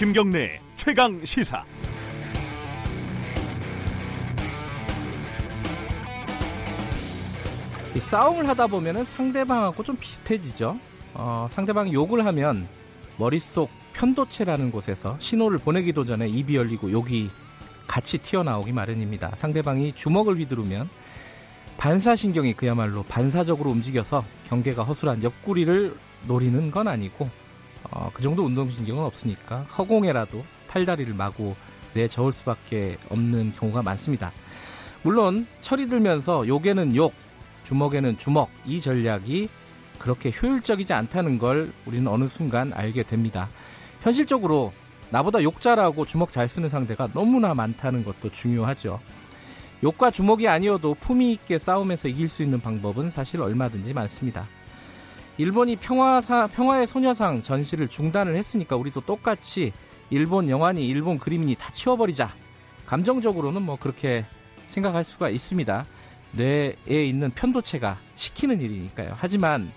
김경래 최강 시사. 싸움을 하다 보면은 상대방하고 좀 비슷해지죠. 어, 상대방이 욕을 하면 머릿속 편도체라는 곳에서 신호를 보내기도 전에 입이 열리고 욕이 같이 튀어나오기 마련입니다. 상대방이 주먹을 휘두르면 반사신경이 그야말로 반사적으로 움직여서 경계가 허술한 옆구리를 노리는 건 아니고 어, 그 정도 운동신경은 없으니까 허공에라도 팔다리를 마구 내저을 수밖에 없는 경우가 많습니다. 물론 철이 들면서 욕에는 욕, 주먹에는 주먹 이 전략이 그렇게 효율적이지 않다는 걸 우리는 어느 순간 알게 됩니다. 현실적으로 나보다 욕 잘하고 주먹 잘 쓰는 상대가 너무나 많다는 것도 중요하죠. 욕과 주먹이 아니어도 품위 있게 싸움에서 이길 수 있는 방법은 사실 얼마든지 많습니다. 일본이 평화사, 평화의 소녀상 전시를 중단을 했으니까 우리도 똑같이 일본 영화니 일본 그림이니 다 치워버리자. 감정적으로는 뭐 그렇게 생각할 수가 있습니다. 뇌에 있는 편도체가 시키는 일이니까요. 하지만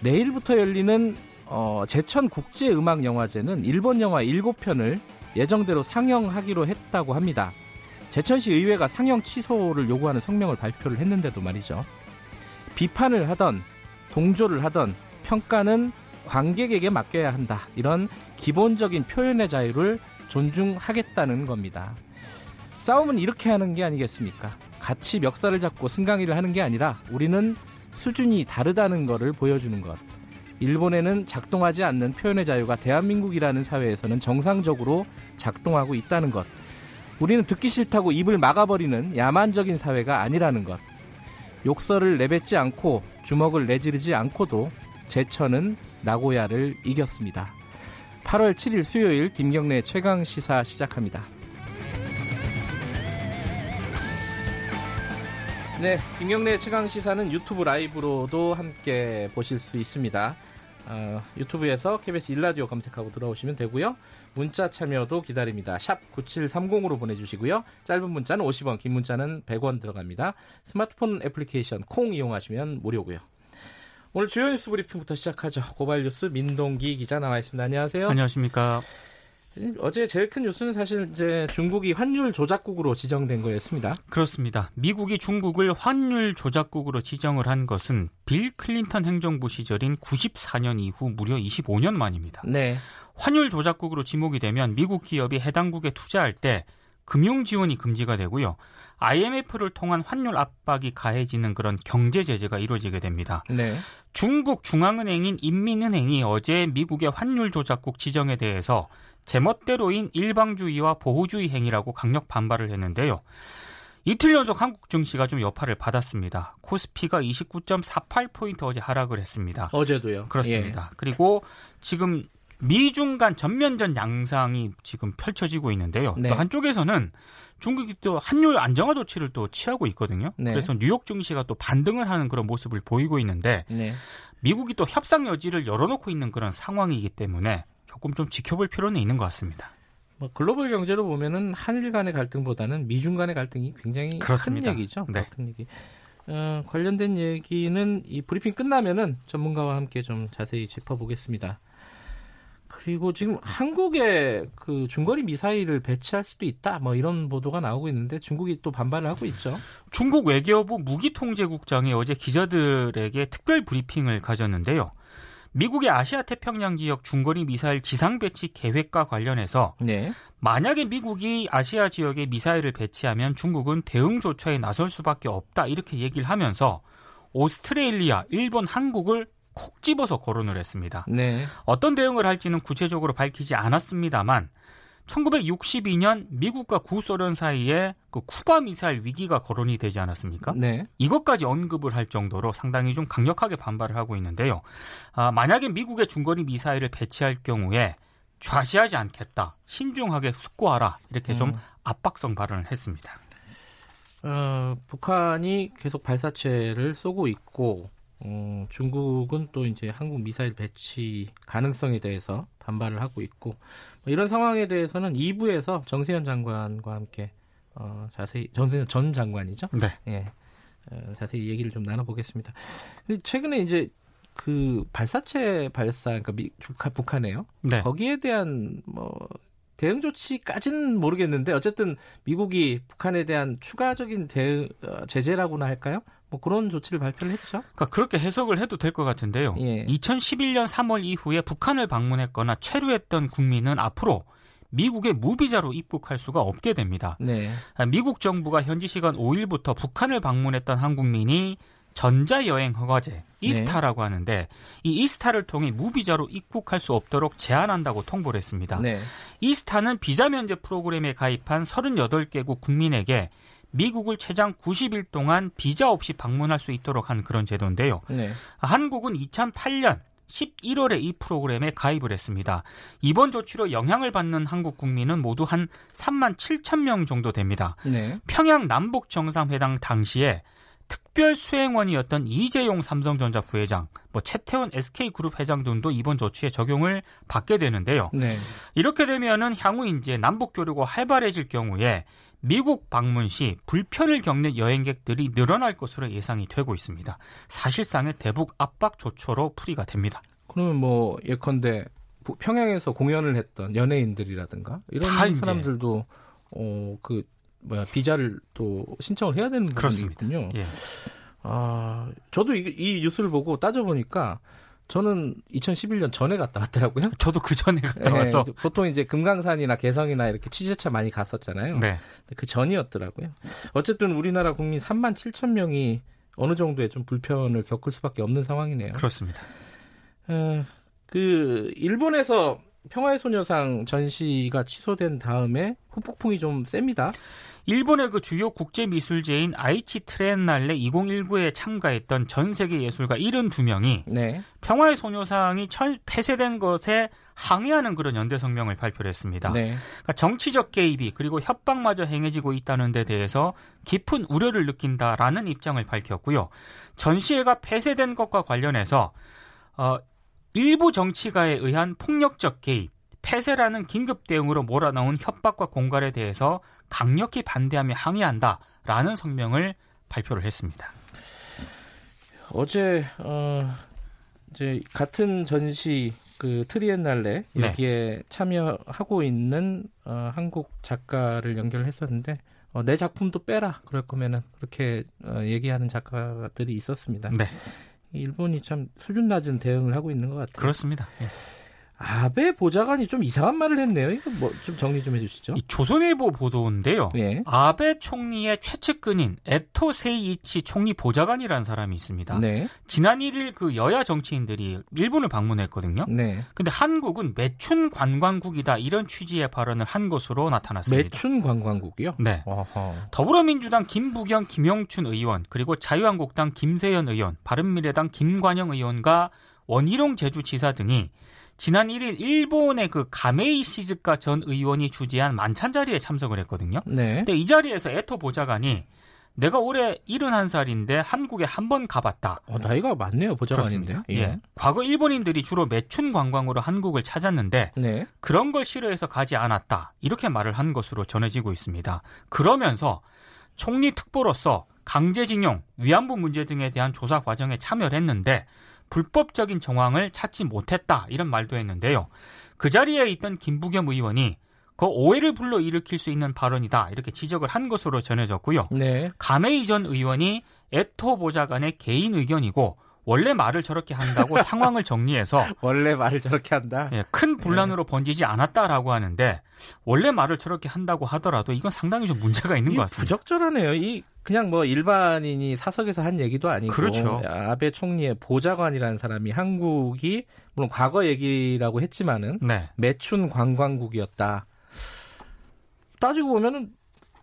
내일부터 열리는 어, 제천 국제 음악 영화제는 일본 영화 7편을 예정대로 상영하기로 했다고 합니다. 제천시 의회가 상영 취소를 요구하는 성명을 발표를 했는데도 말이죠. 비판을 하던 동조를 하던 평가는 관객에게 맡겨야 한다. 이런 기본적인 표현의 자유를 존중하겠다는 겁니다. 싸움은 이렇게 하는 게 아니겠습니까? 같이 멱살을 잡고 승강이를 하는 게 아니라 우리는 수준이 다르다는 것을 보여주는 것. 일본에는 작동하지 않는 표현의 자유가 대한민국이라는 사회에서는 정상적으로 작동하고 있다는 것. 우리는 듣기 싫다고 입을 막아버리는 야만적인 사회가 아니라는 것. 욕설을 내뱉지 않고 주먹을 내지르지 않고도 제천은 나고야를 이겼습니다. 8월 7일 수요일 김경래 최강 시사 시작합니다. 네, 김경래 최강 시사는 유튜브 라이브로도 함께 보실 수 있습니다. 어, 유튜브에서 KBS 일라디오 검색하고 들어오시면 되고요. 문자 참여도 기다립니다. 샵 9730으로 보내주시고요. 짧은 문자는 50원, 긴 문자는 100원 들어갑니다. 스마트폰 애플리케이션 콩 이용하시면 무료고요. 오늘 주요 뉴스 브리핑부터 시작하죠. 고발 뉴스 민동기 기자 나와 있습니다. 안녕하세요. 안녕하십니까. 어제 제일 큰 뉴스는 사실 이제 중국이 환율 조작국으로 지정된 거였습니다. 그렇습니다. 미국이 중국을 환율 조작국으로 지정을 한 것은 빌 클린턴 행정부 시절인 94년 이후 무려 25년 만입니다. 네. 환율 조작국으로 지목이 되면 미국 기업이 해당국에 투자할 때 금융 지원이 금지가 되고요. IMF를 통한 환율 압박이 가해지는 그런 경제 제재가 이루어지게 됩니다. 네. 중국 중앙은행인 인민은행이 어제 미국의 환율 조작국 지정에 대해서 제멋대로인 일방주의와 보호주의 행위라고 강력 반발을 했는데요. 이틀 연속 한국 증시가 좀 여파를 받았습니다. 코스피가 29.48포인트 어제 하락을 했습니다. 어제도요. 그렇습니다. 예. 그리고 지금 미중 간 전면전 양상이 지금 펼쳐지고 있는데요. 네. 또 한쪽에서는 중국이 또 환율 안정화 조치를 또 취하고 있거든요. 네. 그래서 뉴욕 증시가 또 반등을 하는 그런 모습을 보이고 있는데 네. 미국이 또 협상 여지를 열어놓고 있는 그런 상황이기 때문에 조금 좀 지켜볼 필요는 있는 것 같습니다. 뭐 글로벌 경제로 보면은 한일 간의 갈등보다는 미중 간의 갈등이 굉장히 그렇습니다. 큰 얘기죠. 네. 큰 얘기. 어, 관련된 얘기는 이 브리핑 끝나면은 전문가와 함께 좀 자세히 짚어보겠습니다. 그리고 지금 한국에 그 중거리 미사일을 배치할 수도 있다. 뭐 이런 보도가 나오고 있는데 중국이 또 반발을 하고 있죠. 중국 외교부 무기통제국장이 어제 기자들에게 특별 브리핑을 가졌는데요. 미국의 아시아 태평양 지역 중거리 미사일 지상 배치 계획과 관련해서 네. 만약에 미국이 아시아 지역에 미사일을 배치하면 중국은 대응 조처에 나설 수밖에 없다 이렇게 얘기를 하면서 오스트레일리아, 일본, 한국을 콕 집어서 거론을 했습니다. 네. 어떤 대응을 할지는 구체적으로 밝히지 않았습니다만 1962년 미국과 구소련 사이에 그 쿠바 미사일 위기가 거론이 되지 않았습니까? 네. 이것까지 언급을 할 정도로 상당히 좀 강력하게 반발을 하고 있는데요. 아, 만약에 미국의 중거리 미사일을 배치할 경우에 좌시하지 않겠다, 신중하게 숙고하라 이렇게 좀 음. 압박성 발언을 했습니다. 어, 북한이 계속 발사체를 쏘고 있고 어, 중국은 또 이제 한국 미사일 배치 가능성에 대해서 반발을 하고 있고 뭐 이런 상황에 대해서는 2부에서 정세현 장관과 함께 어, 자세히 정세현 전 장관이죠. 네. 예. 어, 자세히 얘기를 좀 나눠보겠습니다. 근데 최근에 이제 그 발사체 발사 그러니까 미, 북한에요. 네. 거기에 대한 뭐 대응 조치까지는 모르겠는데 어쨌든 미국이 북한에 대한 추가적인 대 어, 제재라고나 할까요? 뭐 그런 조치를 발표를 했죠. 그러니까 그렇게 해석을 해도 될 것 같은데요. 예. 2011년 3월 이후에 북한을 방문했거나 체류했던 국민은 앞으로 미국의 무비자로 입국할 수가 없게 됩니다. 네. 미국 정부가 현지 시간 5일부터 북한을 방문했던 한국민이 전자여행 허가제 이스타라고 네. 하는데 이 이스타를 통해 무비자로 입국할 수 없도록 제한한다고 통보를 했습니다. 네. 이스타는 비자 면제 프로그램에 가입한 38개국 국민에게 미국을 최장 90일 동안 비자 없이 방문할 수 있도록 한 그런 제도인데요. 네. 한국은 2008년 11월에 이 프로그램에 가입을 했습니다. 이번 조치로 영향을 받는 한국 국민은 모두 한 3만 7천 명 정도 됩니다. 네. 평양 남북 정상회담 당시에 특별 수행원이었던 이재용 삼성전자 부회장, 뭐 최태원 SK그룹 회장 등도 이번 조치에 적용을 받게 되는데요. 네. 이렇게 되면은 향후 이제 남북 교류가 활발해질 경우에 미국 방문 시 불편을 겪는 여행객들이 늘어날 것으로 예상이 되고 있습니다. 사실상의 대북 압박 조처로 풀이가 됩니다. 그러면 뭐 예컨대 평양에서 공연을 했던 연예인들이라든가 이런 사람들도 어 그 뭐야 비자를 또 신청을 해야 되는 부분이거든요. 예. 아 저도 이, 이 뉴스를 보고 따져 보니까 저는 2011년 전에 갔다 왔더라고요. 저도 그 전에 갔다 네, 와서 보통 이제 금강산이나 개성이나 이렇게 취재차 많이 갔었잖아요. 네. 그 전이었더라고요. 어쨌든 우리나라 국민 3만 7천 명이 어느 정도의 좀 불편을 겪을 수밖에 없는 상황이네요. 그렇습니다. 어, 그 일본에서 평화의 소녀상 전시가 취소된 다음에 후폭풍이 좀 셉니다. 일본의 그 주요 국제 미술제인 아이치 트렌날레 2019에 참가했던 전 세계 예술가 72명이 네. 평화의 소녀상이 폐쇄된 것에 항의하는 그런 연대 성명을 발표를 했습니다. 네. 그러니까 정치적 개입이 그리고 협박마저 행해지고 있다는 데 대해서 깊은 우려를 느낀다라는 입장을 밝혔고요. 전시회가 폐쇄된 것과 관련해서 어, 일부 정치가에 의한 폭력적 개입, 폐쇄라는 긴급 대응으로 몰아넣은 협박과 공갈에 대해서 강력히 반대하며 항의한다라는 성명을 발표를 했습니다. 어제 어 이제 같은 전시 그 트리엔날레 네. 여기에 네. 참여하고 있는 어, 한국 작가를 연결했었는데 어, 내 작품도 빼라 그럴 거면은 그렇게 어, 얘기하는 작가들이 있었습니다. 네. 일본이 참 수준 낮은 대응을 하고 있는 것 같아요. 그렇습니다. 예. 아베 보좌관이 좀 이상한 말을 했네요. 이거 뭐 좀 정리 좀 해주시죠. 이 조선일보 보도인데요. 예. 아베 총리의 최측근인 에토 세이이치 총리 보좌관이라는 사람이 있습니다. 네. 지난 1일 그 여야 정치인들이 일본을 방문했거든요. 네. 근데 한국은 매춘 관광국이다 이런 취지의 발언을 한 것으로 나타났습니다. 매춘 관광국이요? 네. 어허. 더불어민주당 김부겸, 김영춘 의원 그리고 자유한국당 김세연 의원, 바른미래당 김관영 의원과 원희룡 제주지사 등이 지난 1일 일본의 그 가메이 시즈카 전 의원이 주재한 만찬 자리에 참석을 했거든요. 네. 근데 이 자리에서 에토 보좌관이 내가 올해 71살인데 한국에 한 번 가봤다. 어, 나이가 많네요, 보좌관인데. 예. 예. 과거 일본인들이 주로 매춘 관광으로 한국을 찾았는데 네. 그런 걸 싫어해서 가지 않았다. 이렇게 말을 한 것으로 전해지고 있습니다. 그러면서 총리 특보로서 강제징용, 위안부 문제 등에 대한 조사 과정에 참여를 했는데 불법적인 정황을 찾지 못했다 이런 말도 했는데요. 그 자리에 있던 김부겸 의원이 그 오해를 불러 일으킬 수 있는 발언이다 이렇게 지적을 한 것으로 전해졌고요. 네. 감해이 전 의원이 에토 보좌관의 개인 의견이고 원래 말을 저렇게 한다고 상황을 정리해서 원래 말을 저렇게 한다. 예, 큰 분란으로 네. 번지지 않았다라고 하는데 원래 말을 저렇게 한다고 하더라도 이건 상당히 좀 문제가 있는 것 같습니다. 부적절하네요. 이 그냥 뭐 일반인이 사석에서 한 얘기도 아니고 그렇죠. 아베 총리의 보좌관이라는 사람이 한국이 물론 과거 얘기라고 했지만은 네. 매춘 관광국이었다. 따지고 보면은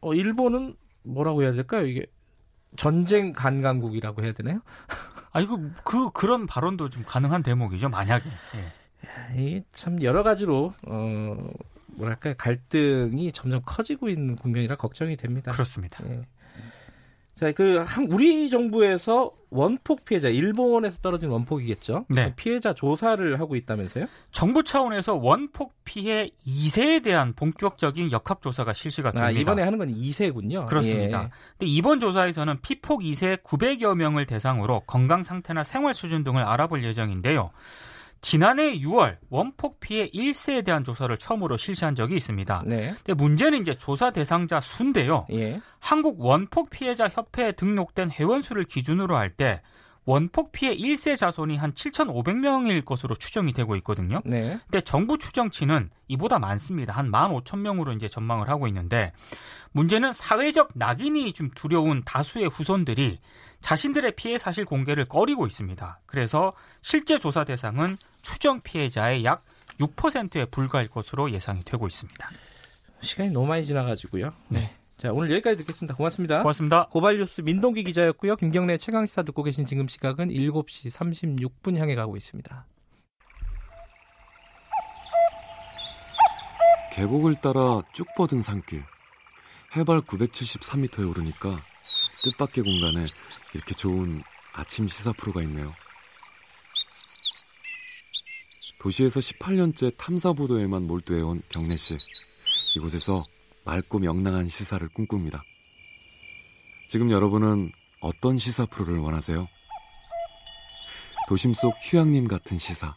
어, 일본은 뭐라고 해야 될까요? 이게 전쟁 관광국이라고 해야 되나요? 아 이거 그 그런 발언도 좀 가능한 대목이죠. 만약에. 예. 이참 여러 가지로 어 뭐랄까 갈등이 점점 커지고 있는 국면이라 걱정이 됩니다. 그렇습니다. 예. 자, 그 우리 정부에서 원폭 피해자, 일본에서 떨어진 원폭이겠죠. 네. 그 피해자 조사를 하고 있다면서요? 정부 차원에서 원폭 피해 2세에 대한 본격적인 역학 조사가 실시가 아, 됩니다. 아, 이번에 하는 건 2세군요. 그렇습니다. 예. 근데 이번 조사에서는 피폭 2세 900여 명을 대상으로 건강 상태나 생활 수준 등을 알아볼 예정인데요. 지난해 6월 원폭 피해 1세에 대한 조사를 처음으로 실시한 적이 있습니다. 네. 근데 문제는 이제 조사 대상자 수인데요. 예. 한국 원폭 피해자 협회에 등록된 회원 수를 기준으로 할 때 원폭 피해 1세 자손이 한 7,500명일 것으로 추정이 되고 있거든요. 네. 근데 정부 추정치는 이보다 많습니다. 한 15,000명으로 이제 전망을 하고 있는데 문제는 사회적 낙인이 좀 두려운 다수의 후손들이 자신들의 피해 사실 공개를 꺼리고 있습니다. 그래서 실제 조사 대상은 추정 피해자의 약 6%에 불과할 것으로 예상이 되고 있습니다. 시간이 너무 많이 지나가지고요. 네. 자, 오늘 여기까지 듣겠습니다. 고맙습니다. 고맙습니다. 고발뉴스 민동기 기자였고요. 김경래 최강시사 듣고 계신 지금 시각은 7시 36분 향해 가고 있습니다. 계곡을 따라 쭉 뻗은 산길. 해발 973m에 오르니까 뜻밖의 공간에 이렇게 좋은 아침 시사 프로가 있네요. 도시에서 18년째 탐사보도에만 몰두해온 경래 씨. 이곳에서 맑고 명랑한 시사를 꿈꿉니다. 지금 여러분은 어떤 시사 프로를 원하세요? 도심 속 휴양림 같은 시사.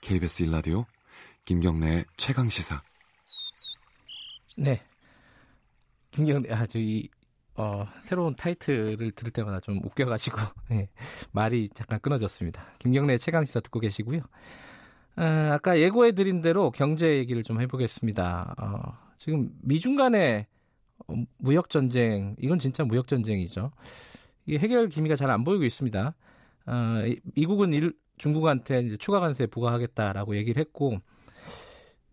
KBS 일라디오 김경래의 최강 시사. 네. 김경래 아 저희 어, 새로운 타이틀을 들을 때마다 좀 웃겨가지고 네, 말이 잠깐 끊어졌습니다. 김경래 최강 시사 듣고 계시고요. 어, 아까 예고해드린 대로 경제 얘기를 좀 해보겠습니다. 어, 지금 미중 간의 무역 전쟁 이건 진짜 무역 전쟁이죠. 이게 해결 기미가 잘 안 보이고 있습니다. 어, 미국은 일, 중국한테 이제 추가 관세 부과하겠다라고 얘기를 했고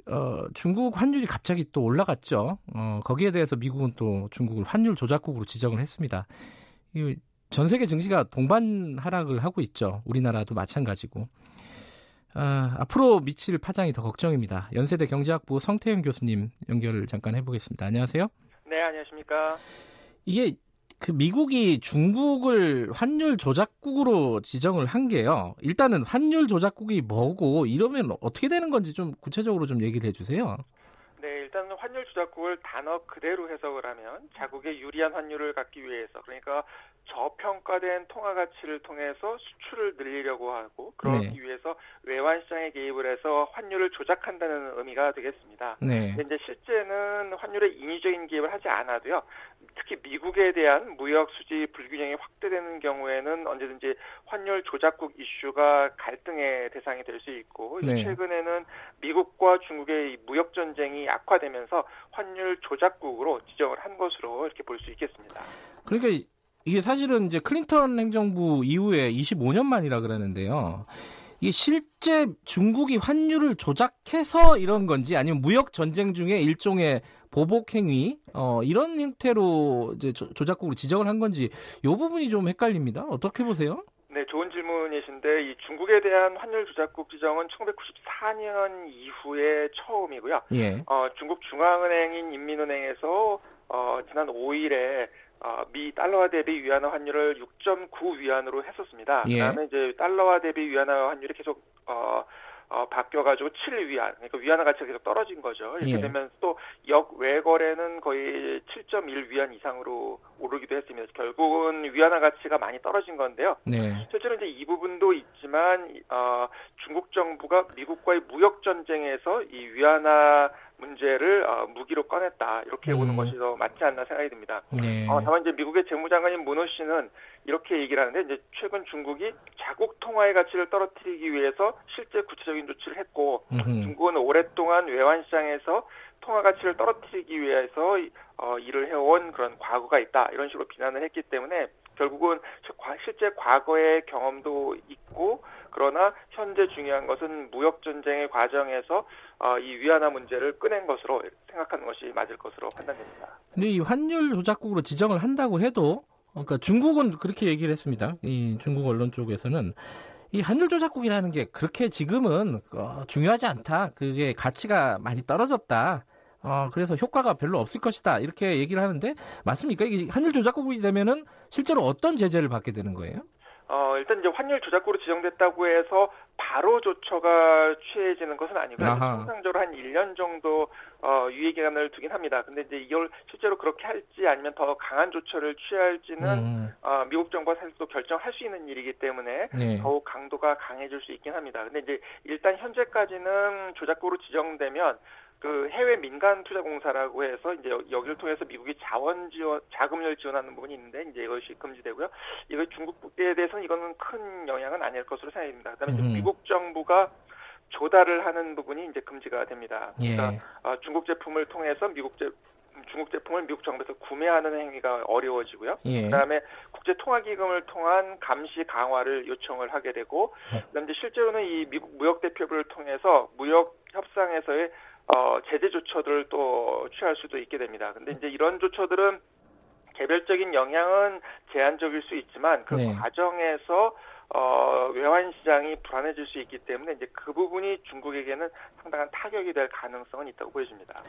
어, 중국 환율이 갑자기 또 올라갔죠. 어, 거기에 대해서 미국은 또 중국을 환율 조작국으로 지정을 했습니다. 이, 전 세계 증시가 동반 하락을 하고 있죠. 우리나라도 마찬가지고. 아, 앞으로 미칠 파장이 더 걱정입니다. 연세대 경제학부 성태영 교수님 연결을 잠깐 해보겠습니다. 안녕하세요. 네, 안녕하십니까. 이게 그 미국이 중국을 환율 조작국으로 지정을 한 게요. 일단은 환율 조작국이 뭐고 이러면 어떻게 되는 건지 좀 구체적으로 좀 얘기를 해주세요. 네, 일단 환율 조작국을 단어 그대로 해석을 하면 자국의 유리한 환율을 갖기 위해서 그러니까 저평가된 통화 가치를 통해서 수출을 늘리려고 하고 그러기 네. 위해서 외환 시장에 개입을 해서 환율을 조작한다는 의미가 되겠습니다. 네. 이제 실제는 환율에 인위적인 개입을 하지 않아도요. 특히 미국에 대한 무역 수지 불균형이 확대되는 경우에는 언제든지 환율 조작국 이슈가 갈등의 대상이 될 수 있고 네. 최근에는 미국과 중국의 무역 전쟁이 악화되면서 환율 조작국으로 지정을 한 것으로 이렇게 볼 수 있겠습니다. 그러니까 이게 사실은 이제 클린턴 행정부 이후에 25년 만이라 그러는데요. 이게 실제 중국이 환율을 조작해서 이런 건지 아니면 무역 전쟁 중에 일종의 보복 행위 어, 이런 형태로 이제 조, 작국으로 지정을 한 건지 이 부분이 좀 헷갈립니다. 어떻게 보세요? 네, 좋은 질문이신데 이 중국에 대한 환율 조작국 지정은 1994년 이후에 처음이고요. 예. 어, 중국 중앙은행인 인민은행에서 어, 지난 5일에 어, 미 달러화 대비 위안화 환율을 6.9 위안으로 했었습니다. 예. 그다음에 이제 달러화 대비 위안화 환율이 계속 어, 어, 바뀌어가지고 7 위안, 그러니까 위안화 가치가 계속 떨어진 거죠. 이렇게 예. 되면 또 역외거래는 거의 7.1 위안 이상으로 오르기도 했습니다. 결국은 위안화 가치가 많이 떨어진 건데요. 네. 실제로 이제 이 부분도 있지만 어, 중국 정부가 미국과의 무역 전쟁에서 이 위안화 문제를 어, 무기로 꺼냈다 이렇게 음. 보는 것이 더 맞지 않나 생각이 듭니다. 네. 어, 다만 이제 미국의 재무장관인 문호 씨는 이렇게 얘기를 하는데 이제 최근 중국이 자국 통화의 가치를 떨어뜨리기 위해서 실제 구체적인 조치를 했고 음흠. 중국은 오랫동안 외환 시장에서 통화 가치를 떨어뜨리기 위해서 어, 일을 해온 그런 과거가 있다 이런 식으로 비난을 했기 때문에 결국은 실제 과거의 경험도 있고 그러나 현재 중요한 것은 무역 전쟁의 과정에서 어, 이 위안화 문제를 꺼낸 것으로 생각하는 것이 맞을 것으로 판단됩니다. 근데 이 환율 조작국으로 지정을 한다고 해도 그러니까 중국은 그렇게 얘기를 했습니다. 이 중국 언론 쪽에서는 이 환율 조작국이라는 게 그렇게 지금은 어, 중요하지 않다. 그게 가치가 많이 떨어졌다. 어, 그래서 효과가 별로 없을 것이다 이렇게 얘기를 하는데 맞습니까? 이게 환율 조작국이 되면은 실제로 어떤 제재를 받게 되는 거예요? 어, 일단 이제 환율 조작국으로 지정됐다고 해서 바로 조처가 취해지는 것은 아니고요. 통상적으로 한 1년 정도 어, 유예 기간을 두긴 합니다. 근데 이제 이걸 실제로 그렇게 할지 아니면 더 강한 조처를 취할지는 음. 어, 미국 정부가 사실 또 결정할 수 있는 일이기 때문에 네. 더욱 강도가 강해질 수 있긴 합니다. 근데 이제 일단 현재까지는 조작국으로 지정되면 그 해외 민간 투자 공사라고 해서 이제 여기를 통해서 미국이 자원 지원 자금을 지원하는 부분이 있는데 이제 이것이 금지되고요. 이거 중국에 대해서는 이거는 큰 영향은 아닐 것으로 생각됩니다. 그다음에 음. 미국 정부가 조달을 하는 부분이 이제 금지가 됩니다. 그러니까 예. 어, 중국 제품을 통해서 미국 제 중국 제품을 미국 정부에서 구매하는 행위가 어려워지고요. 예. 그다음에 국제 통화 기금을 통한 감시 강화를 요청을 하게 되고, 네. 그다음에 실제로는 이 미국 무역 대표부를 통해서 무역 협상에서의 어, 제재 조처들을 또 취할 수도 있게 됩니다. 근데 이제 이런 조처들은 개별적인 영향은 제한적일 수 있지만 그 네. 과정에서 어, 외환 시장이 불안해질 수 있기 때문에 이제 그 부분이 중국에게는 상당한 타격이 될 가능성은 있다고 보여집니다.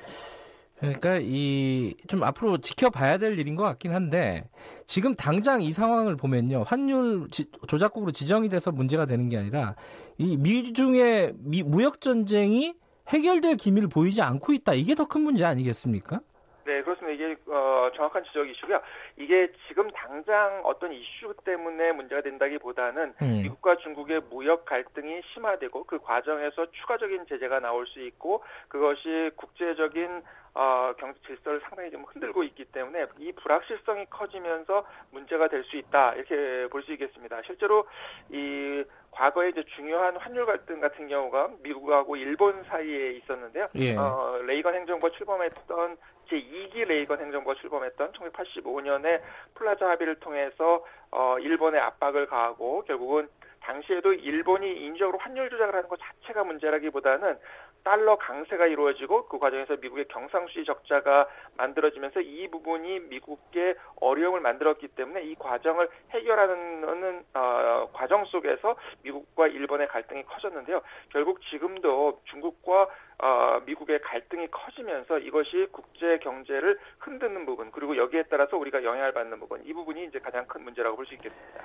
그러니까 이 좀 앞으로 지켜봐야 될 일인 것 같긴 한데 지금 당장 이 상황을 보면요 환율 지, 조작국으로 지정이 돼서 문제가 되는 게 아니라 이 미중의 미, 무역 전쟁이 해결될 기미를 보이지 않고 있다. 이게 더 큰 문제 아니겠습니까? 네, 그렇습니다. 이게 어, 정확한 지적이시고요. 이게 지금 당장 어떤 이슈 때문에 문제가 된다기보다는 음. 미국과 중국의 무역 갈등이 심화되고 그 과정에서 추가적인 제재가 나올 수 있고 그것이 국제적인 어, 경제 질서를 상당히 좀 흔들고 있기 때문에 이 불확실성이 커지면서 문제가 될 수 있다 이렇게 볼 수 있겠습니다. 실제로 이 과거에 이제 중요한 환율 갈등 같은 경우가 미국하고 일본 사이에 있었는데요. 예. 어, 레이건 행정부가 출범했던 제2기 레이건 행정부가 출범했던 1985년에 플라자 합의를 통해서 어, 일본에 압박을 가하고 결국은 당시에도 일본이 인위적으로 환율 조작을 하는 것 자체가 문제라기보다는 달러 강세가 이루어지고 그 과정에서 미국의 경상수지 적자가 만들어지면서 이 부분이 미국의 어려움을 만들었기 때문에 이 과정을 해결하는 어, 과정 속에서 미국과 일본의 갈등이 커졌는데요. 결국 지금도 중국과 어, 미국의 갈등이 커지면서 이것이 국제 경제를 흔드는 부분 그리고 여기에 따라서 우리가 영향을 받는 부분 이 부분이 이제 가장 큰 문제라고 볼 수 있겠습니다.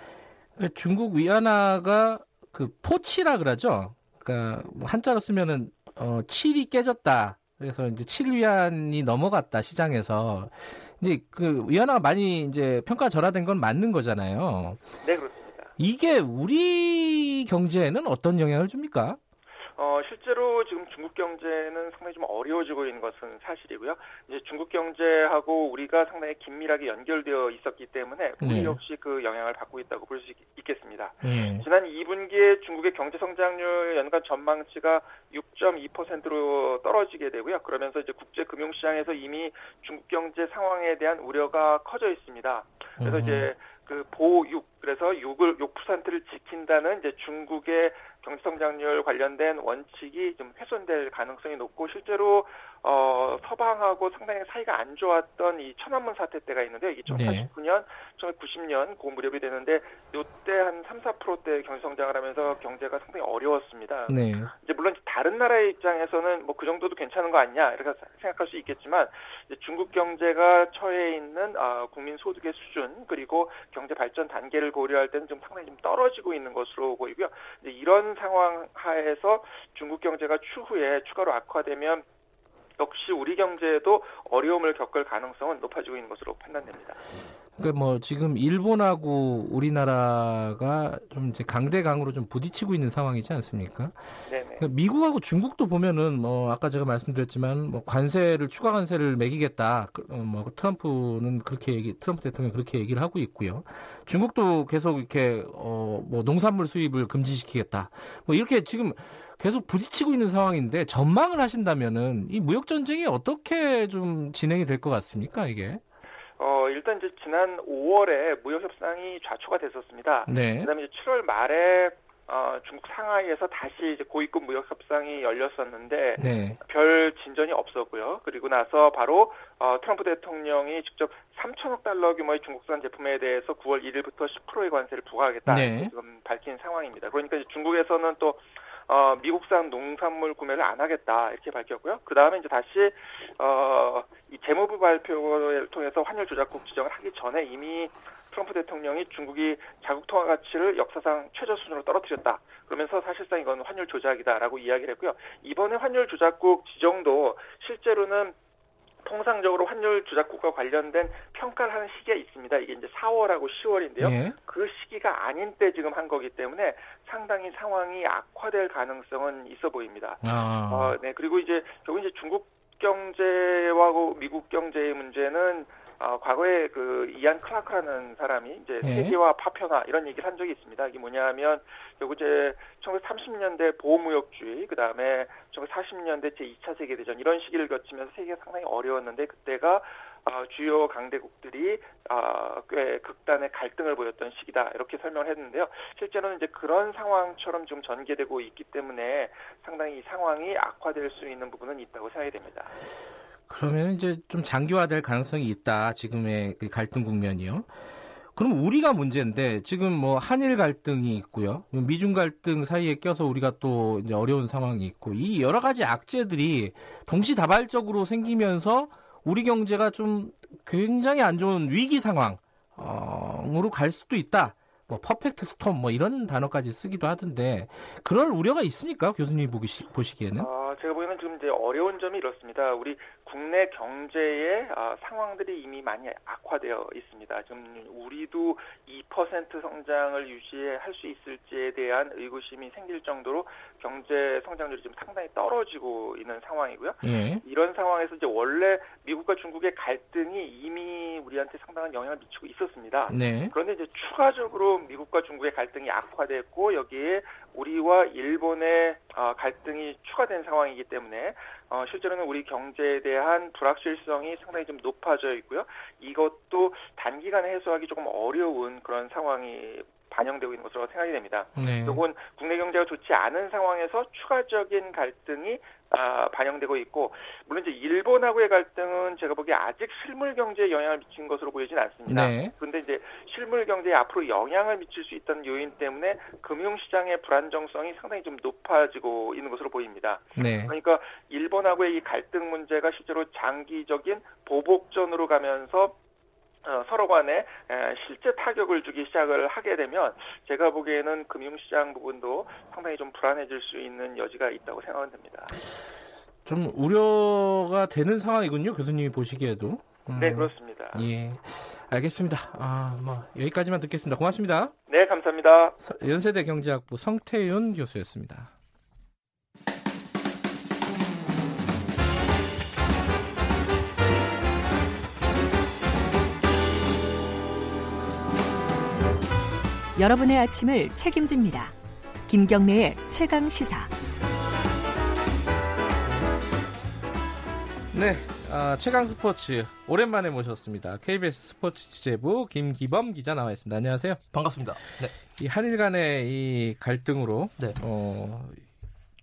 그 중국 위안화가 그 포치라 그러죠. 그러니까 뭐 한자로 쓰면은 어 7이 깨졌다. 그래서 이제 7위안이 넘어갔다 시장에서 이제 그 위안화가 많이 이제 평가 절하된 건 맞는 거잖아요. 네 그렇습니다. 이게 우리 경제에는 어떤 영향을 줍니까? 어, 실제로 지금 중국 경제는 상당히 좀 어려워지고 있는 것은 사실이고요. 이제 중국 경제하고 우리가 상당히 긴밀하게 연결되어 있었기 때문에 우리 네. 역시 그 영향을 받고 있다고 볼 수 있겠습니다. 네. 지난 2분기에 중국의 경제 성장률 연간 전망치가 6.2%로 떨어지게 되고요. 그러면서 이제 국제 금융 시장에서 이미 중국 경제 상황에 대한 우려가 커져 있습니다. 그래서 음. 이제 그 보육 그래서 6을 6%를 지킨다는 이제 중국의 경제 성장률 관련된 원칙이 좀 훼손될 가능성이 높고 실제로 어, 서방하고 상당히 사이가 안 좋았던 이 천안문 사태 때가 있는데요. 이게 1989년, 네. 1990년 그 무렵이 되는데 이때 한 3, 4%대 경제 성장을 하면서 경제가 상당히 어려웠습니다. 네. 이제 물론 다른 나라의 입장에서는 뭐 그 정도도 괜찮은 거 아니냐 이렇게 생각할 수 있겠지만 중국 경제가 처해 있는 어, 국민 소득의 수준 그리고 경제 발전 단계를 고려할 때는 좀 상당히 좀 떨어지고 있는 것으로 보이고요. 이제 이런 상황 하에서 중국 경제가 추후에 추가로 악화되면 역시 우리 경제에도 어려움을 겪을 가능성은 높아지고 있는 것으로 판단됩니다. 그러니까 뭐 지금 일본하고 우리나라가 좀 이제 강대강으로 좀 부딪히고 있는 상황이지 않습니까? 네. 그러니까 미국하고 중국도 보면은 뭐 아까 제가 말씀드렸지만 뭐 관세를 추가 관세를 매기겠다. 그, 어, 뭐 트럼프는 그렇게 얘기, 트럼프 대통령 그렇게 얘기를 하고 있고요. 중국도 계속 이렇게 어 뭐 농산물 수입을 금지시키겠다. 뭐 이렇게 지금 계속 부딪히고 있는 상황인데 전망을 하신다면은 이 무역 전쟁이 어떻게 좀 진행이 될 것 같습니까 이게? 어 일단 이제 지난 5월에 무역 협상이 좌초가 됐었습니다. 네. 그다음에 이제 7월 말에 어, 중국 상하이에서 다시 이제 고위급 무역 협상이 열렸었는데 네. 별 진전이 없었고요. 그리고 나서 바로 어, 트럼프 대통령이 직접 3천억 달러 규모의 중국산 제품에 대해서 9월 1일부터 10%의 관세를 부과하겠다 네. 지금 밝힌 상황입니다. 그러니까 중국에서는 또 어, 미국산 농산물 구매를 안 하겠다 이렇게 밝혔고요. 그 다음에 이제 다시 어, 이 재무부 발표를 통해서 환율 조작국 지정을 하기 전에 이미 트럼프 대통령이 중국이 자국 통화 가치를 역사상 최저 수준으로 떨어뜨렸다. 그러면서 사실상 이건 환율 조작이다라고 이야기를 했고요. 이번에 환율 조작국 지정도 실제로는 통상적으로 환율 조작국과 관련된 평가를 하는 시기가 있습니다. 이게 이제 4월하고 10월인데요. 예. 그 시기가 아닌 때 지금 한 거기 때문에 상당히 상황이 악화될 가능성은 있어 보입니다. 아. 어, 네. 그리고 이제 결국 이제 중국 경제와 미국 경제의 문제는 어, 과거에 그 이안 클라크라는 사람이 이제 네. 세계화 파편화 이런 얘기를 한 적이 있습니다. 이게 뭐냐면 결국 이제 1930년대 보호무역주의 그다음에 1940년대 제2차 세계 대전 이런 시기를 거치면서 세계가 상당히 어려웠는데 그때가 어, 주요 강대국들이 어, 꽤 극단의 갈등을 보였던 시기다 이렇게 설명을 했는데요. 실제로는 이제 그런 상황처럼 지금 전개되고 있기 때문에 상당히 이 상황이 악화될 수 있는 부분은 있다고 생각이 됩니다. 그러면 이제 좀 장기화될 가능성이 있다. 지금의 그 갈등 국면이요. 그럼 우리가 문제인데 지금 뭐 한일 갈등이 있고요. 미중 갈등 사이에 껴서 우리가 또 이제 어려운 상황이 있고 이 여러 가지 악재들이 동시다발적으로 생기면서 우리 경제가 좀 굉장히 안 좋은 위기 상황으로 갈 수도 있다. 뭐 퍼펙트 스톰 뭐 이런 단어까지 쓰기도 하던데 그럴 우려가 있습니까 교수님 보시, 보시기에는? 어, 제가 보기에는 이제 어려운 점이 이렇습니다. 우리 국내 경제의 어, 상황들이 이미 많이 악화되어 있습니다. 지금 우리도 2% 성장을 유지할 수 있을지에 대한 의구심이 생길 정도로 경제 성장률이 지금 상당히 떨어지고 있는 상황이고요. 예. 이런 상황에서 이제 원래 미국과 중국의 갈등이 이미 우리한테 상당한 영향을 미치고 있었습니다. 네. 그런데 이제 추가적으로 미국과 중국의 갈등이 악화됐고 여기에 우리와 일본의 어, 갈등이 추가된 상황이기 때문에 어, 실제로는 우리 경제에 대한 불확실성이 상당히 좀 높아져 있고요. 이것도 단기간에 해소하기 조금 어려운 그런 상황이 반영되고 있는 것으로 생각이 됩니다. 네. 이건 국내 경제가 좋지 않은 상황에서 추가적인 갈등이 아, 반영되고 있고 물론 이제 일본하고의 갈등은 제가 보기에 아직 실물 경제에 영향을 미친 것으로 보이진 않습니다. 네. 그런데 이제 실물 경제에 앞으로 영향을 미칠 수 있다는 요인 때문에 금융시장의 불안정성이 상당히 좀 높아지고 있는 것으로 보입니다. 네. 그러니까 일본하고의 이 갈등 문제가 실제로 장기적인 보복전으로 가면서 어, 서로 간에 실제 타격을 주기 시작을 하게 되면 제가 보기에는 금융시장 부분도 상당히 좀 불안해질 수 있는 여지가 있다고 생각은 됩니다. 좀 우려가 되는 상황이군요, 교수님이 보시기에도. 음, 네, 그렇습니다. 예. 알겠습니다. 아, 뭐, 여기까지만 듣겠습니다. 고맙습니다. 네, 감사합니다. 연세대 경제학부 성태윤 교수였습니다. 여러분의 아침을 책임집니다. 김경래의 최강 시사. 네, 아, 최강 스포츠 오랜만에 모셨습니다. KBS 스포츠 취재부 김기범 기자 나와 있습니다. 안녕하세요. 반갑습니다. 네. 이 한일 간의 이 갈등으로 네. 어,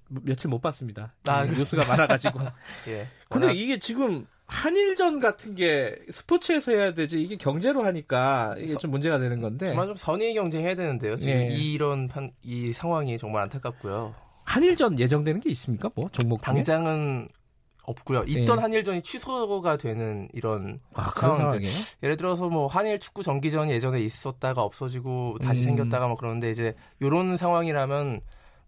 며칠 못 봤습니다. 아, 뉴스가 많아가지고. 예. 근데 이게 지금 한일전 같은 게 스포츠에서 해야 되지 이게 경제로 하니까 이게 좀 문제가 되는 건데 정말 좀 선의 경쟁해야 되는데요. 지금 예. 이런 판, 이 상황이 정말 안타깝고요. 한일전 예정되는 게 있습니까? 뭐 종목 중에? 당장은 없고요. 있던 예. 한일전이 취소가 되는 이런 아, 상황들. 예를 들어서 뭐 한일 축구 정기전이 예전에 있었다가 없어지고 다시 음. 생겼다가 뭐 그러는데 이제 이런 상황이라면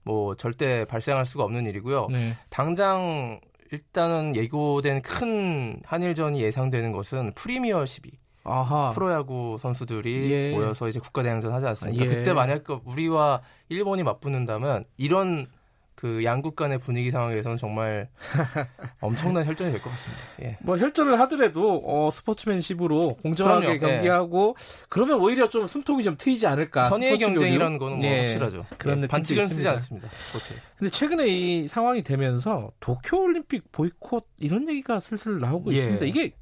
뭐 절대 발생할 수가 없는 일이고요. 네. 당장 일단은 예고된 큰 한일전이 예상되는 것은 프리미어 12. 아하. 프로야구 선수들이 예. 모여서 이제 국가대항전 하지 않습니까? 예. 그때 만약 그 우리와 일본이 맞붙는다면 이런 그 양국 간의 분위기 상황에서는 정말 엄청난 혈전이 될 것 같습니다. 예. 뭐 혈전을 하더라도 어, 스포츠맨십으로 공정하게 그럼요. 경기하고 예. 그러면 오히려 좀 숨통이 좀 트이지 않을까. 선의의 경쟁이라는 거는 뭐 예. 확실하죠. 그런 예. 반칙을 쓰지 않습니다. 스포츠에서. 근데 최근에 이 상황이 되면서 도쿄 올림픽 보이콧 이런 얘기가 슬슬 나오고 예. 있습니다. 이게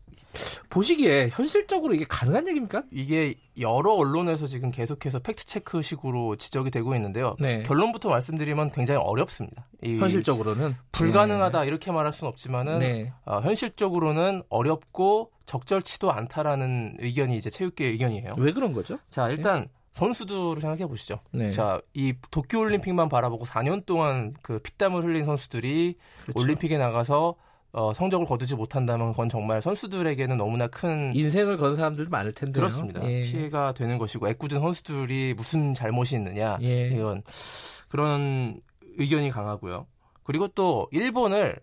보시기에 현실적으로 이게 가능한 얘기입니까? 이게 여러 언론에서 지금 계속해서 팩트 체크식으로 지적이 되고 있는데요. 네. 결론부터 말씀드리면 굉장히 어렵습니다. 현실적으로는 불가능하다 네. 이렇게 말할 수는 없지만은 네. 어, 현실적으로는 어렵고 적절치도 않다라는 의견이 이제 체육계 의견이에요. 왜 그런 거죠? 자 일단 선수들을 생각해 보시죠. 네. 자, 이 도쿄 올림픽만 바라보고 4년 동안 그 피땀을 흘린 선수들이 그렇죠. 올림픽에 나가서 어, 성적을 거두지 못한다면 그건 정말 선수들에게는 너무나 큰 인생을 건 사람들도 많을 텐데요. 그렇습니다. 예. 피해가 되는 것이고 애꿎은 선수들이 무슨 잘못이 있느냐 예. 이건 그런 의견이 강하고요. 그리고 또 일본을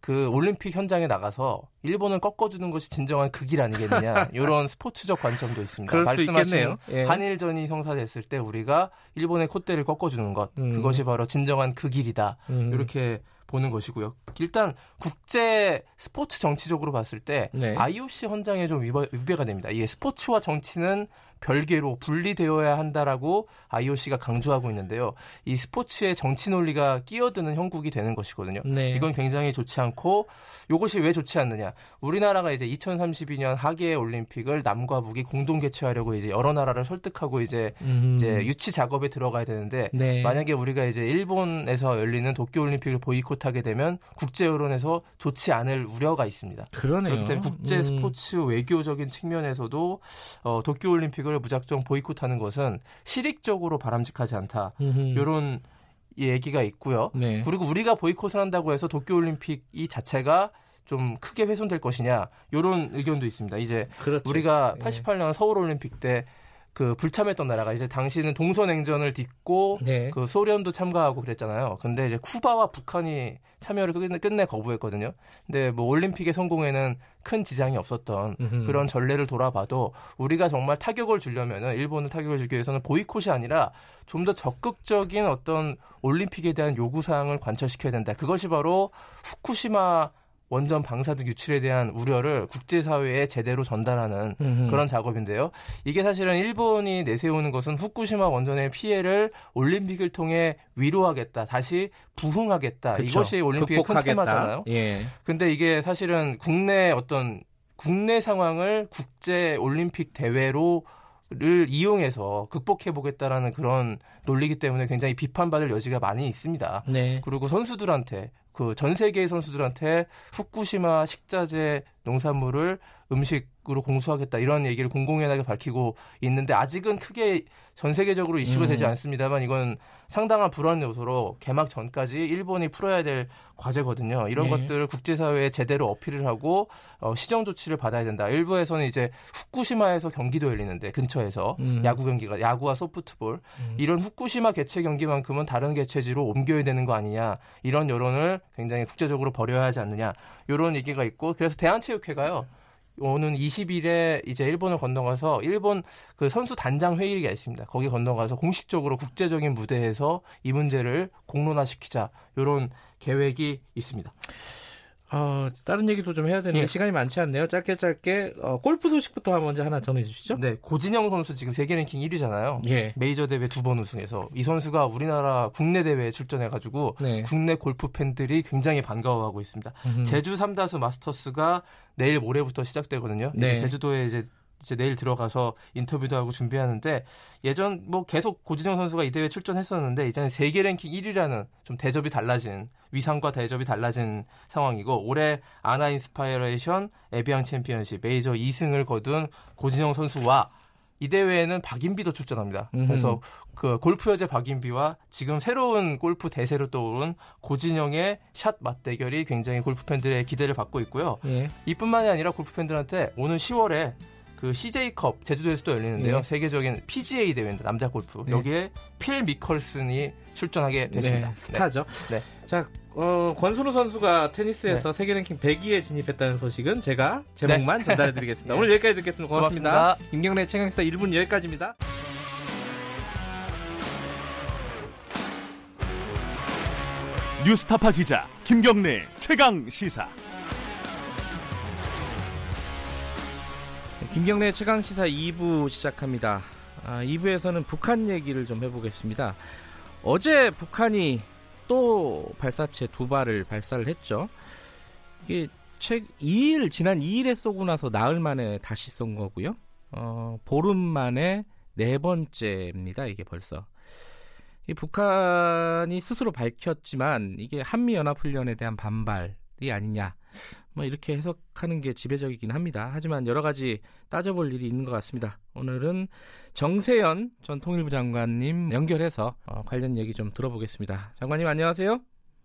그 올림픽 현장에 나가서 일본을 꺾어주는 것이 진정한 극일 아니겠느냐 이런 스포츠적 관점도 있습니다. 말씀하신 예. 한일전이 성사됐을 때 우리가 일본의 콧대를 꺾어주는 것 음. 그것이 바로 진정한 극일이다 음. 이렇게 보는 것이고요. 일단 국제 스포츠 정치적으로 봤을 때 네. IOC 헌장에 좀 위배, 가 됩니다. 이게 스포츠와 정치는 별개로 분리되어야 한다라고 IOC가 강조하고 있는데요. 이 스포츠의 정치 논리가 끼어드는 형국이 되는 것이거든요. 네. 이건 굉장히 좋지 않고 이것이 왜 좋지 않느냐? 우리나라가 이제 2032년 하계 올림픽을 남과 북이 공동 개최하려고 이제 여러 나라를 설득하고 이제 음. 이제 유치 작업에 들어가야 되는데 네. 만약에 우리가 이제 일본에서 열리는 도쿄 올림픽을 보이콧 하게 되면 국제 여론에서 좋지 않을 우려가 있습니다. 그러네요. 그렇기 때문에 국제 음. 스포츠 외교적인 측면에서도 어, 도쿄 올림픽을 무작정 보이콧하는 것은 실익적으로 바람직하지 않다. 이런 얘기가 있고요. 네. 그리고 우리가 보이콧을 한다고 해서 도쿄 올림픽 이 자체가 좀 크게 훼손될 것이냐 이런 의견도 있습니다. 이제 그렇죠. 우리가 88년 서울 올림픽 때 그 불참했던 나라가 이제 당시는 동서냉전을 딛고 네. 그 소련도 참가하고 그랬잖아요. 근데 이제 쿠바와 북한이 참여를 끝내, 끝내 거부했거든요. 근데 뭐 올림픽의 성공에는 큰 지장이 없었던 음흠. 그런 전례를 돌아봐도 우리가 정말 타격을 주려면은 일본을 타격을 주기 위해서는 보이콧이 아니라 좀 더 적극적인 어떤 올림픽에 대한 요구 사항을 관철시켜야 된다. 그것이 바로 후쿠시마 원전 방사능 유출에 대한 우려를 국제사회에 제대로 전달하는 음흠. 그런 작업인데요. 이게 사실은 일본이 내세우는 것은 후쿠시마 원전의 피해를 올림픽을 통해 위로하겠다, 다시 부흥하겠다. 그쵸. 이것이 올림픽의 극복하겠다. 큰 테마잖아요. 예. 근데 이게 사실은 국내 어떤 국내 상황을 국제 올림픽 대회로 를 이용해서 극복해 보겠다라는 그런 논리기 때문에 굉장히 비판받을 여지가 많이 있습니다. 네. 그리고 선수들한테 그 전 세계의 선수들한테 후쿠시마 식자재 농산물을 음식 으로 공수하겠다 이런 얘기를 공공연하게 밝히고 있는데 아직은 크게 전 세계적으로 이슈가 음. 되지 않습니다만 이건 상당한 불안 요소로 개막 전까지 일본이 풀어야 될 과제거든요. 이런 네. 것들을 국제사회에 제대로 어필을 하고 어, 시정 조치를 받아야 된다. 일부에서는 이제 후쿠시마에서 경기도 열리는데 근처에서 음. 야구 경기가 야구와 소프트볼 음. 이런 후쿠시마 개최 경기만큼은 다른 개최지로 옮겨야 되는 거 아니냐 이런 여론을 굉장히 국제적으로 벌여야 하지 않느냐 이런 얘기가 있고 그래서 대한체육회가요. 오는 20일에 이제 일본을 건너가서 일본 그 선수 단장 회의가 있습니다. 거기 건너가서 공식적으로 국제적인 무대에서 이 문제를 공론화시키자 이런 계획이 있습니다. 어, 다른 얘기도 좀 해야 되는데 예. 시간이 많지 않네요. 짧게 짧게 어, 골프 소식부터 먼저 하나 전해 주시죠. 네, 고진영 선수 지금 세계 랭킹 1위잖아요. 예. 메이저 대회 두 번 우승해서 이 선수가 우리나라 국내 대회에 출전해 가지고 네. 국내 골프 팬들이 굉장히 반가워하고 있습니다. 음흠. 제주 삼다수 마스터스가 내일 모레부터 시작되거든요. 네. 이제 제주도에 이제 이제 내일 들어가서 인터뷰도 하고 준비하는데 예전 뭐 계속 고진영 선수가 이 대회 출전했었는데 이제는 세계 랭킹 1위라는 좀 대접이 달라진 위상과 대접이 달라진 상황이고 올해 ANA Inspiration 에비앙 챔피언십 메이저 2승을 거둔 고진영 선수와 이 대회에는 박인비도 출전합니다. 음흠. 그래서 그 골프 여제 박인비와 지금 새로운 골프 대세로 떠오른 고진영의 샷 맞대결이 굉장히 골프 팬들의 기대를 받고 있고요. 예. 이뿐만이 아니라 골프 팬들한테 오는 10월에 그 CJ컵 제주도에서 도 열리는데요. 네. 세계적인 PGA 대회인데 남자 골프 네. 여기에 필 미컬슨이 출전하게 됐습니다. 네, 스타죠. 네. 자 어, 권순우 선수가 테니스에서 네. 세계 랭킹 100위에 진입했다는 소식은 제가 제목만 네. 전달해 드리겠습니다. 오늘 여기까지 듣겠습니다. 고맙습니다. 고맙습니다. 김경래 최강사 1분 여기까지입니다. 뉴스타파 기자 김경래 최강 시사. 김경래 최강 시사 2부 시작합니다. 아, 2부에서는 북한 얘기를 좀 해보겠습니다. 어제 북한이 또 발사체 두 발을 발사를 했죠. 이게 최 2일 지난 2일에 쏘고 나서 나흘 만에 다시 쏜 거고요. 어, 보름 만에 네 번째입니다. 이게 벌써. 이 북한이 스스로 밝혔지만 이게 한미 연합 훈련에 대한 반발 아니냐. 뭐 이렇게 해석하는 게 지배적이긴 합니다. 하지만 여러 가지 따져볼 일이 있는 것 같습니다. 오늘은 정세현 전 통일부 장관님 연결해서 어, 관련 얘기 좀 들어보겠습니다. 장관님 안녕하세요.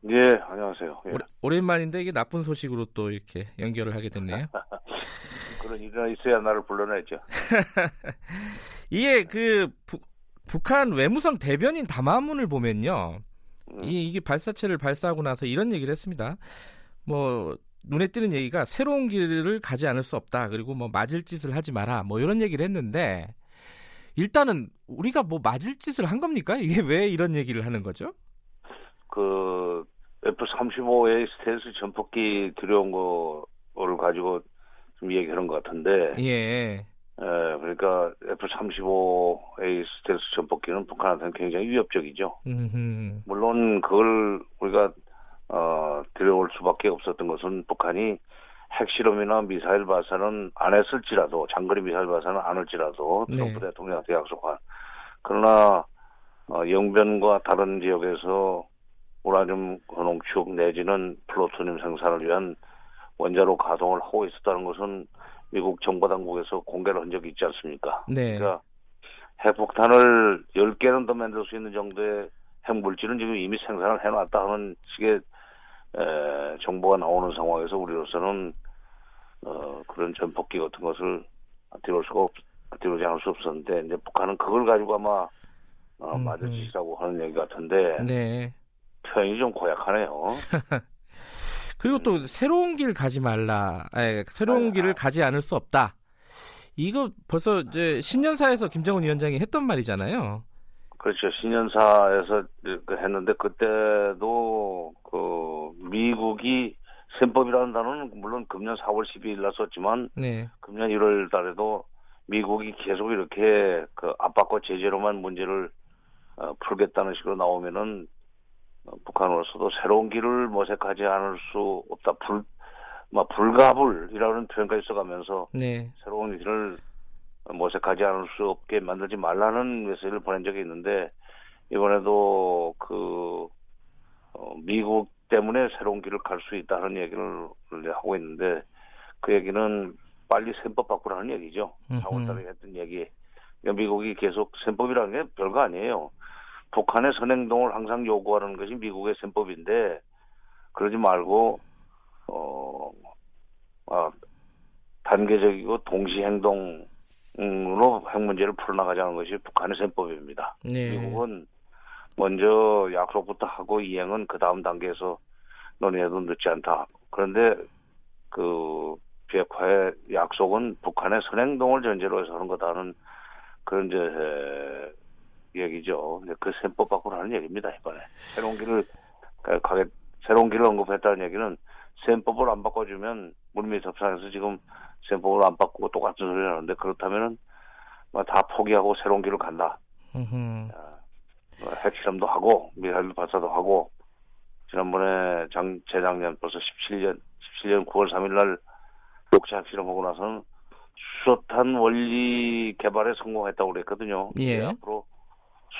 예, 안녕하세요. 예. 오랜만인데 이게 나쁜 소식으로 또 이렇게 연결을 하게 됐네요. 그런 일이 있어야 나를 불러내죠. 이게 그 부, 북한 외무성 대변인 담화문을 보면요. 음. 이, 이게 발사체를 발사하고 나서 이런 얘기를 했습니다. 뭐 눈에 띄는 얘기가 새로운 길을 가지 않을 수 없다. 그리고 뭐 맞을 짓을 하지 마라. 뭐 이런 얘기를 했는데 일단은 우리가 뭐 맞을 짓을 한 겁니까? 이게 왜 이런 얘기를 하는 거죠? 그 F-35의 스텔스 전폭기 들여온 거를 가지고 좀 얘기하는 것 같은데. 예. 예, 그러니까 F-35A 스텔스 전폭기는 북한한테는 굉장히 위협적이죠. 음흠. 물론 그걸 우리가 어, 들여올 수밖에 없었던 것은 북한이 핵실험이나 미사일 발사는 안 했을지라도 장거리 미사일 발사는 안 할지라도 네. 트럼프 대통령한테 약속한 그러나 어, 영변과 다른 지역에서 우라늄 건농축 내지는 플루토늄 생산을 위한 원자로 가동을 하고 있었다는 것은 미국 정보당국에서 공개를 한 적이 있지 않습니까? 네. 그러니까 핵폭탄을 10개는 더 만들 수 있는 정도의 핵물질은 지금 이미 생산을 해놨다 하는 식의 에, 정보가 나오는 상황에서 우리로서는 어, 그런 전폭기 같은 것을 뒤로 수가 없, 뒤로지 않을 수 없었는데 이제 북한은 그걸 가지고 아마 어, 음, 맞을 음. 짓이라고 하는 얘기 같은데 네. 표현이 좀 고약하네요. 그리고 또 새로운 길 가지 말라. 아니, 새로운 아, 길을 가지 않을 수 없다. 이거 벌써 이제 신년사에서 김정은 위원장이 했던 말이잖아요. 그렇죠. 신년사에서 했는데 그때도 그 미국이 셈법이라는 단어는 물론 금년 4월 12일 날 썼지만 네. 금년 1월 달에도 미국이 계속 이렇게 그 압박과 제재로만 문제를 어, 풀겠다는 식으로 나오면은 어, 북한으로서도 새로운 길을 모색하지 않을 수 없다. 불, 뭐 불가불이라는 표현까지 써가면서 네. 새로운 길을 모색하지 않을 수 없게 만들지 말라는 메시지를 보낸 적이 있는데 이번에도 그 어, 미국 때문에 새로운 길을 갈 수 있다는 얘기를 하고 있는데 그 얘기는 빨리 셈법 바꾸라는 얘기죠. 4월달에 했던 얘기. 그러니까 미국이 계속 셈법이라는 게 별거 아니에요. 북한의 선행동을 항상 요구하는 것이 미국의 셈법인데 그러지 말고 어 아, 단계적이고 동시 행동 으로 핵 문제를 풀어나가자는 것이 북한의 셈법입니다. 네. 미국은 먼저 약속부터 하고 이행은 그 다음 단계에서 논의해도 늦지 않다. 그런데 그 비핵화의 약속은 북한의 선행동을 전제로 해서 하는 거다는 그런 이제 얘기죠. 그 셈법 밖으로 하는 얘기입니다 이번에 새로운 길을 가게 새로운 길을 언급했다는 얘기는 셈법을 안 바꿔주면 물밑 협상에서 지금 셈법을 안 바꾸고 똑같은 소리를 하는데 그렇다면은 뭐다 포기하고 새로운 길을 간다. 뭐 핵실험도 하고 미사일 발사도 하고 지난번에 장 재작년 벌써 17년 17년 9월 3일 날 녹차 핵실험하고 나서는 수소탄 원리 개발에 성공했다고 그랬거든요. 예. 앞으로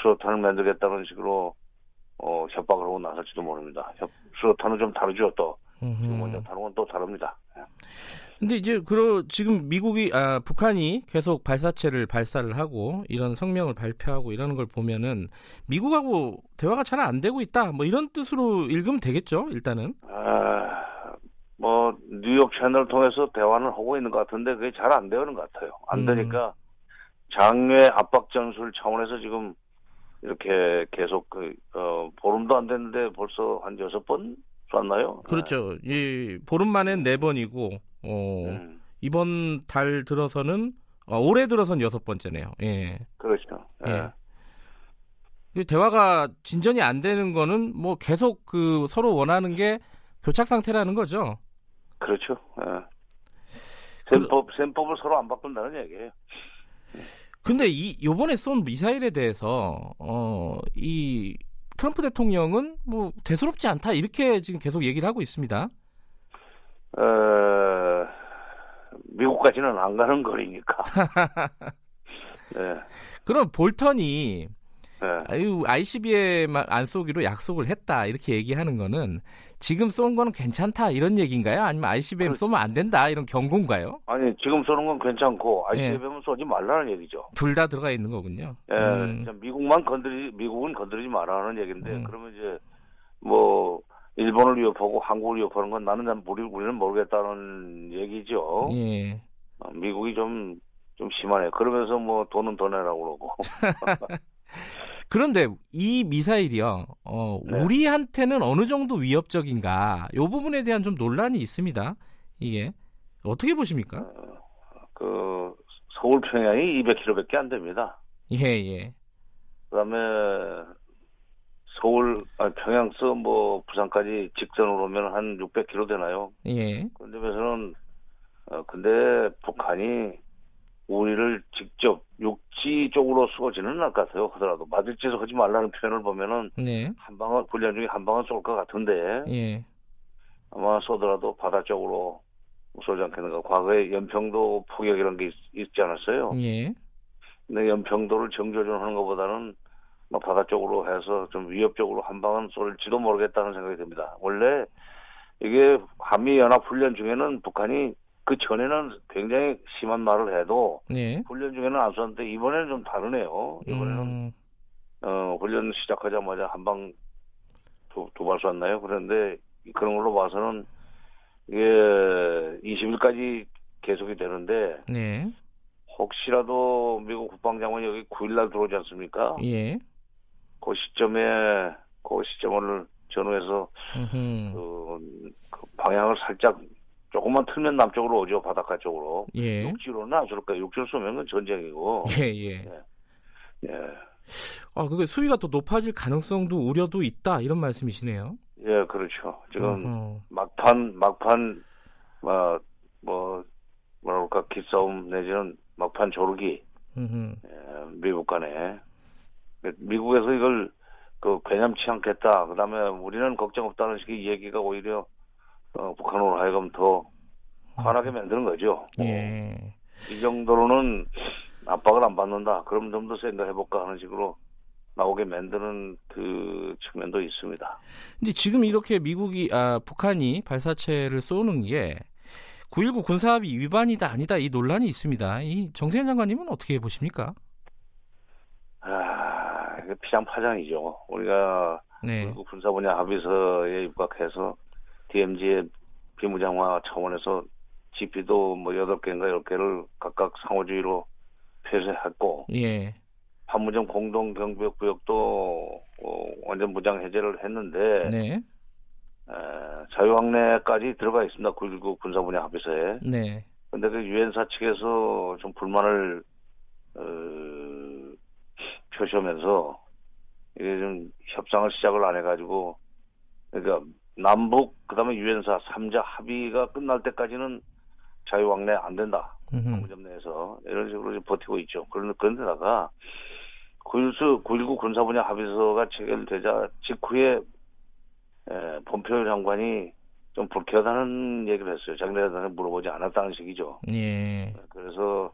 수소탄을 만들겠다는 식으로 어, 협박을 하고 나설지도 모릅니다. 협, 수소탄은 좀 다르죠 또. 지금 건또 다릅니다. 예. 근데 이제 그러 지금 미국이 아 북한이 계속 발사체를 발사를 하고 이런 성명을 발표하고 이러는 걸 보면은 미국하고 대화가 잘 안 되고 있다. 뭐 이런 뜻으로 읽으면 되겠죠. 일단은. 아 뭐 뉴욕 채널 통해서 대화는 하고 있는 것 같은데 그게 잘 안 되는 것 같아요. 안 음. 되니까 장외 압박 전술 차원에서 지금 이렇게 계속 그 어, 보름도 안 됐는데 벌써 한 여섯 번 쐈나요? 그렇죠. 네. 이 보름 만에 네 번이고 어, 음. 이번 달 들어서는 어, 올해 들어선 여섯 번째네요. 예. 그렇죠. 예. 예. 대화가 진전이 안 되는 거는 뭐 계속 그 서로 원하는 게 교착 상태라는 거죠. 그렇죠. 예. 셈법 그, 셈법을 서로 안 바꾼다는 얘기예요. 근데 이 요번에 쏜 미사일에 대해서 어 이 트럼프 대통령은 뭐 대수롭지 않다 이렇게 지금 계속 얘기를 하고 있습니다. 어, 미국까지는 안 가는 거리니까. 네. 그럼 볼턴이 네. 아유 ICBM만 안 쏘기로 약속을 했다 이렇게 얘기하는 거는 지금 쏜 거는 괜찮다 이런 얘기인가요? 아니면 ICBM 아니, 쏘면 안 된다 이런 경고인가요? 아니 지금 쏘는 건 괜찮고 ICBM은 예. 쏘지 말라는 얘기죠. 둘 다 들어가 있는 거군요. 예, 음. 미국만 건드리 미국은 건드리지 말라는 얘기인데 음. 그러면 이제 뭐 일본을 위협하고 한국을 위협하는 건 나는 우리 우리는 모르겠다는 얘기죠. 예. 어, 미국이 좀 좀 심하네. 그러면서 뭐 돈은 더 내라고 그러고. 그런데 이 미사일이요, 어, 네. 우리한테는 어느 정도 위협적인가, 이 부분에 대한 좀 논란이 있습니다. 이게 어떻게 보십니까? 어, 그 서울 평양이 200km밖에 안 됩니다. 예 예. 그 다음에 서울 아, 평양서 뭐 부산까지 직선으로 오면 한 600km 되나요? 예. 그런데 면서는 어 근데 북한이 우리를 직접 육지 쪽으로 쏘지는 않을 것 같아요. 하더라도 맞을 짓을 하지 말라는 표현을 보면은 네. 한 방은 훈련 중에 한 방은 쏠 것 같은데 예. 아마 쏘더라도 바다 쪽으로 쏘지 않겠는가. 과거에 연평도 포격 이런 게 있, 지 않았어요. 예. 근데 연평도를 정조준 하는 것보다는 뭐 바다 쪽으로 해서 좀 위협적으로 한 방은 쏠지도 모르겠다는 생각이 듭니다. 원래 이게 한미 연합 훈련 중에는 북한이 그 전에는 굉장히 심한 말을 해도 네. 훈련 중에는 안 쐈는데 이번에는 좀 다르네요. 이번에는 음. 어, 훈련 시작하자마자 한 방 두발 쐈나요? 그런데 그런 걸로 봐서는 이게 20일까지 계속이 되는데 네. 혹시라도 미국 국방장관이 여기 9일날 들어오지 않습니까? 예. 그 시점에 그 시점을 전후해서 그, 그 방향을 살짝 조금만 틀면 남쪽으로 오죠 바닷가 쪽으로. 예. 육지로는 안쏠 거예요. 육지로 쏘면 전쟁이고. 예 예. 예. 예. 아 그게 수위가 더 높아질 가능성도 우려도 있다 이런 말씀이시네요. 예 그렇죠. 지금 어허. 막판 막판 뭐, 뭐 뭐랄까 기싸움 내지는 막판 조르기 예, 미국 간에 미국에서 이걸 그 괴념치 않겠다. 그다음에 우리는 걱정 없다는 식의 얘기가 오히려 어, 북한으로 하여금 더 화나게 만드는 거죠. 예. 이 정도로는 압박을 안 받는다. 그럼 좀 더 생각해볼까 하는 식으로 나오게 만드는 그 측면도 있습니다. 근데 지금 이렇게 미국이 아 북한이 발사체를 쏘는 게 9.19 군사합의 위반이다 아니다 이 논란이 있습니다. 이 정세현 장관님은 어떻게 보십니까? 아, 피장 파장이죠. 우리가 네. 군사 분야 합의서에 입각해서 DMZ의 비무장화 차원에서 GP도 뭐 8개인가 10개를 각각 상호주의로 폐쇄했고, 예. 판무점 공동 경비역 구역도 어, 완전 무장 해제를 했는데, 네. 에, 자유항내까지 들어가 있습니다. 9.19 군사분야 합의서에. 네. 근데 그 유엔사 측에서 좀 불만을 어, 표시하면서 이게 좀 협상을 시작을 안 해가지고 그러니까 남북 그다음에 유엔사 3자 합의가 끝날 때까지는 자유 왕래 안 된다. 방점 내에서 이런 식으로 버티고 있죠. 그런 그런데다가 9.19, 9.19 군사 분야 합의서가 체결되자 직후에 에, 본표 장관이 좀 불쾌하다는 얘기를 했어요. 자기네들한테 물어보지 않았다는 식이죠. 예. 그래서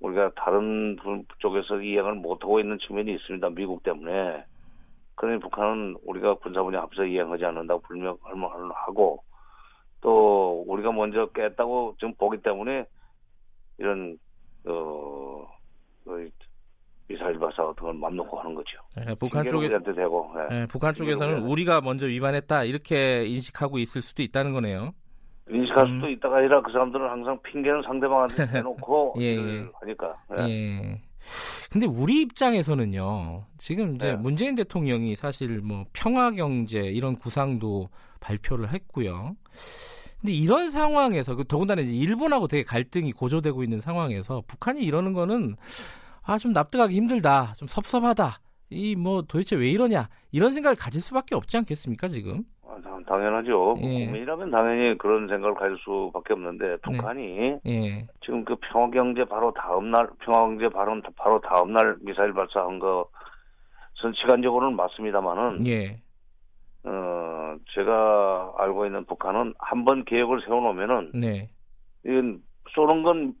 우리가 다른 분 쪽에서 이행을 못하고 있는 측면이 있습니다. 미국 때문에. 그러니 북한은 우리가 군사분야 합의서 이행하지 않는다고 불명을 하고 또 우리가 먼저 깼다고 지금 보기 때문에 이런 어, 어 미사일 발사 같은 걸 맘 놓고 하는 거죠. 네, 북한 쪽에 되고, 네. 네, 북한 쪽에서는 우리가 먼저 위반했다 이렇게 인식하고 있을 수도 있다는 거네요. 인식할 음. 수도 있다가 아니라 그 사람들은 항상 핑계는 상대방한테 대놓고 예, 예. 하니까. 예. 예. 근데 우리 입장에서는요. 지금 이제 네. 문재인 대통령이 사실 뭐 평화 경제 이런 구상도 발표를 했고요. 근데 이런 상황에서 그 더군다나 이제 일본하고 되게 갈등이 고조되고 있는 상황에서 북한이 이러는 거는 아 좀 납득하기 힘들다. 좀 섭섭하다. 이 뭐 도대체 왜 이러냐. 이런 생각을 가질 수밖에 없지 않겠습니까, 지금? 당연하죠. 예. 국민이라면 당연히 그런 생각을 가질 수밖에 없는데 네. 북한이 예. 지금 그 평화경제 바로 다음 날 평화경제 바로 바로 다음 날 미사일 발사한 것은 시간적으로는 맞습니다만은 예. 어 제가 알고 있는 북한은 한 번 계획을 세워놓으면은 네. 이건 쏘는 건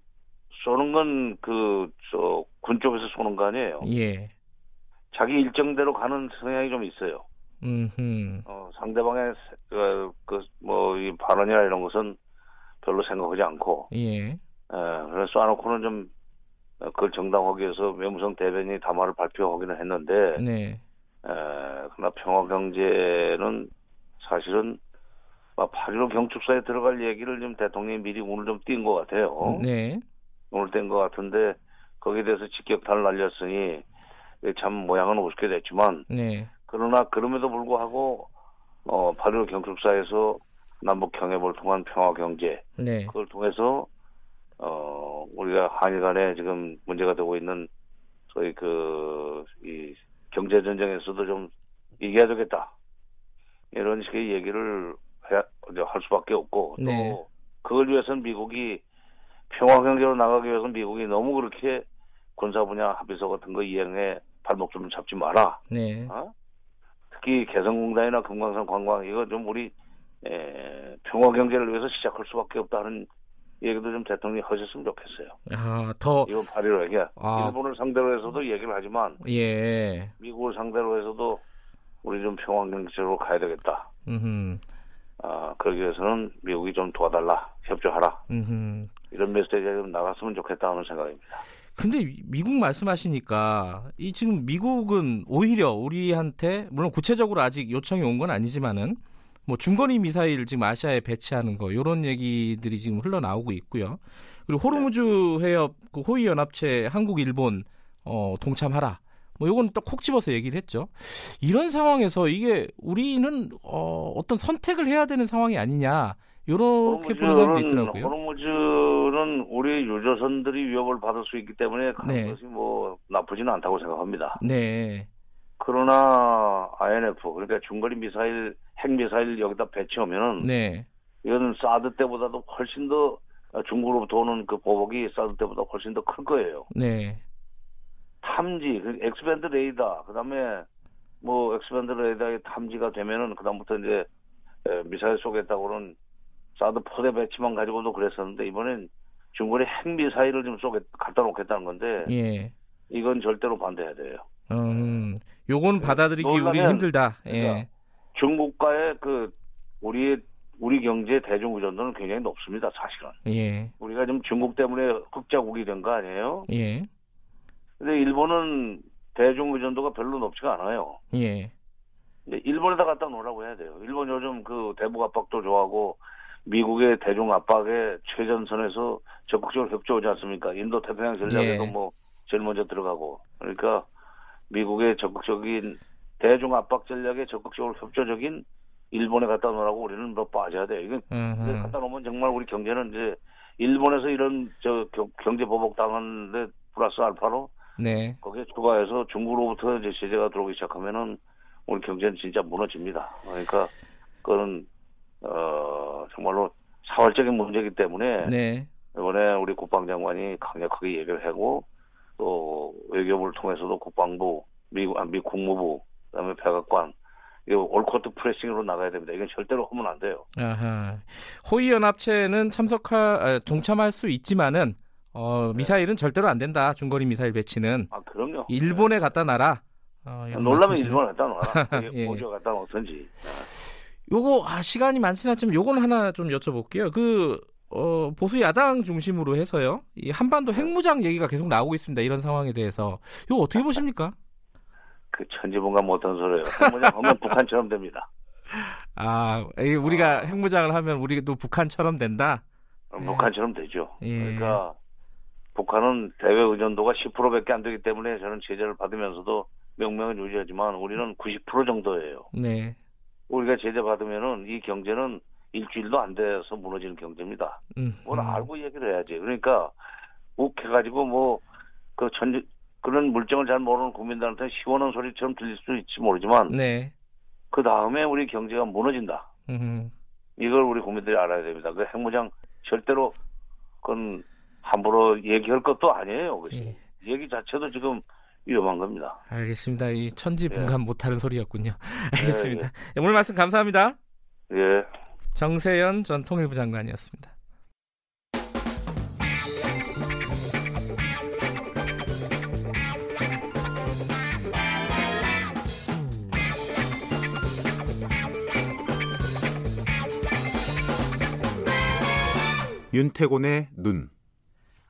쏘는 건 그 저 군 쪽에서 쏘는 거 아니에요. 예. 자기 일정대로 가는 성향이 좀 있어요. 음. 어, 상대방의 그, 그, 뭐, 이 발언이나 이런 것은 별로 생각하지 않고. 예. 에, 그래서 쏴놓고는 좀 그걸 정당화하기 위해서 외무성 대변인이 담화를 발표하기는 했는데. 네. 에, 그러나 평화 경제는 사실은 8.15 경축사에 들어갈 얘기를 좀 대통령이 미리 오늘 좀 띈 것 같아요. 네. 오늘 뗀 것 같은데 거기에 대해서 직격탄을 날렸으니 참 모양은 우습게 됐지만 네. 그러나 그럼에도 불구하고 어 8.15 경축사에서 남북 경협을 통한 평화 경제 네. 그걸 통해서 어 우리가 한일 간에 지금 문제가 되고 있는 소위 그 이 경제 전쟁에서도 좀 이겨야 되겠다 이런 식의 얘기를 해, 할 수밖에 없고 네. 또 그걸 위해서는 미국이 평화 경제로 나가기 위해서는 미국이 너무 그렇게 군사 분야 합의서 같은 거 이행에 발목 좀 잡지 마라. 네. 어? 특히 개성공단이나 금강산 관광 이거 좀 우리 에, 평화 경제를 위해서 시작할 수밖에 없다는 얘기도 좀 대통령이 하셨으면 좋겠어요. 아, 더 이번 8.15 얘기. 아. 일본을 상대로 해서도 얘기를 하지만 예. 미국을 상대로 해서도 우리 좀 평화 경제로 가야 되겠다. 음. 아, 그러기 위해서는 미국이 좀 도와달라, 협조하라. 음. 이런 메시지가 좀 나갔으면 좋겠다는 생각입니다. 근데 미국 말씀하시니까 이 지금 미국은 오히려 우리한테 물론 구체적으로 아직 요청이 온 건 아니지만은 뭐 중거리 미사일 지금 아시아에 배치하는 거 이런 얘기들이 지금 흘러나오고 있고요. 그리고 호르무즈 해협 그 호위 연합체 한국 일본 어 동참하라. 뭐 요건 또 콕 집어서 얘기를 했죠. 이런 상황에서 이게 우리는 어 어떤 선택을 해야 되는 상황이 아니냐. 요렇게 보는 사람도 있더라고요. 호르무즈는 우리 유조선들이 위협을 받을 수 있기 때문에 가는 네. 것이 뭐 나쁘지는 않다고 생각합니다. 네. 그러나 INF 그러니까 중거리 미사일, 핵 미사일 여기다 배치하면은 네. 이거는 사드 때보다도 훨씬 더 중국으로부터 오는 그 보복이 사드 때보다 훨씬 더 클 거예요. 네. 탐지, 그 X-band 레이더, 그다음에 뭐 X-band 레이더의 탐지가 되면은 그다음부터 이제 에, 미사일 쏘겠다고는 사드 포대 배치만 가지고도 그랬었는데 이번엔 중거리 핵 미사일을 좀 쏘겠 갖다 놓겠다는 건데 예. 이건 절대로 반대해야 돼요. 음, 요건 받아들이기 우리 힘들다. 예. 그러니까 중국과의 그 우리의 우리 경제 대중 의존도는 굉장히 높습니다, 사실은. 예. 우리가 지금 중국 때문에 흑자국이 된 거 아니에요? 예. 근데 일본은 대중 의존도가 별로 높지가 않아요. 예. 일본에다 갖다 놓으라고 해야 돼요. 일본 요즘 그 대북 압박도 좋아하고 미국의 대중 압박에 최전선에서 적극적으로 협조하지 않습니까? 인도 태평양 전략에도 예. 뭐 제일 먼저 들어가고 그러니까 미국의 적극적인 대중 압박 전략에 적극적으로 협조적인 일본에 갖다 놓으라고 우리는 뭐 빠져야 돼요. 이건 음흠. 갖다 놓으면 정말 우리 경제는 이제 일본에서 이런 저 겨- 경제 보복 당하는데 플러스 알파로 네. 거기에 추가해서 중국으로부터 이제 제재가 들어오기 시작하면은 우리 경제는 진짜 무너집니다. 그러니까 그거는 어 정말로 사활적인 문제이기 때문에 네. 이번에 우리 국방장관이 강력하게 얘기를 하고 또 외교부를 통해서도 국방부, 미국, 아, 미 국무부, 그다음에 백악관 이거 올코트 프레싱으로 나가야 됩니다. 이건 절대로 하면 안 돼요. 아하. 호위 연합체는 참석할 아, 동참할 수 있지만은 어, 미사일은 절대로 안 된다. 중거리 미사일 배치는 아 그럼요. 일본에 갖다 놔라. 어, 놀라면. 일본에 갖다 놓아라. 예. 모조 갖다 놓든지. 요거 아, 시간이 많지는 않지만 요건 하나 좀 여쭤볼게요. 그 어, 보수 야당 중심으로 해서요. 이 한반도 핵무장 얘기가 계속 나오고 있습니다. 이런 상황에 대해서 이거 어떻게 보십니까? 그 천지분간 못한 소리예요. 뭐냐 하면 북한처럼 됩니다. 아, 이 우리가 핵무장을 하면 우리도 북한처럼 된다. 어, 북한처럼 되죠. 예. 그러니까 북한은 대외 의존도가 10%밖에 안 되기 때문에 저는 제재를 받으면서도 명명은 유지하지만 우리는 90% 정도예요. 네. 우리가 제재 받으면은 이 경제는 일주일도 안 돼서 무너지는 경제입니다. 음, 뭘 음. 알고 얘기를 해야지. 그러니까 욱해가지고 뭐그 전 그런 물정을 잘 모르는 국민들한테 시원한 소리처럼 들릴 수 있지 모르지만 네. 그 다음에 우리 경제가 무너진다. 음. 이걸 우리 국민들이 알아야 됩니다. 그 핵무장 절대로 그건 함부로 얘기할 것도 아니에요. 그것이. 얘기 자체도 지금 위험한 겁니다. 알겠습니다. 이 천지 예. 분간 예. 못하는 소리였군요. 예, 알겠습니다. 예. 예, 오늘 말씀 감사합니다. 예. 정세현 전 통일부 장관이었습니다. 윤태곤의 눈.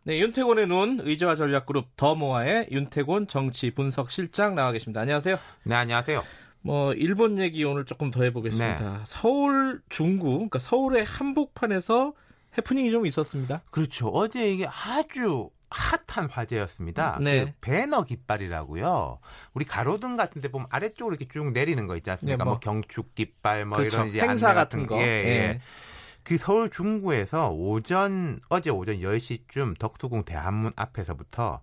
네, 윤태곤의 눈 의제와 전략그룹 더모아의 윤태곤 정치 분석 실장 나와 계십니다. 안녕하세요. 네, 안녕하세요. 뭐 일본 얘기 오늘 조금 더 해보겠습니다. 네. 서울 중구, 그러니까 서울의 한복판에서 해프닝이 좀 있었습니다. 그렇죠. 어제 이게 아주 핫한 화제였습니다. 네. 그 배너 깃발이라고요. 우리 가로등 같은 데 보면 아래쪽으로 이렇게 쭉 내리는 거 있지 않습니까? 네, 뭐, 뭐, 경축 깃발 뭐 그렇죠. 이런 이제 행사 같은 거. 예, 예. 예. 그 서울 중구에서 오전 어제 오전 10시쯤 덕수궁 대한문 앞에서부터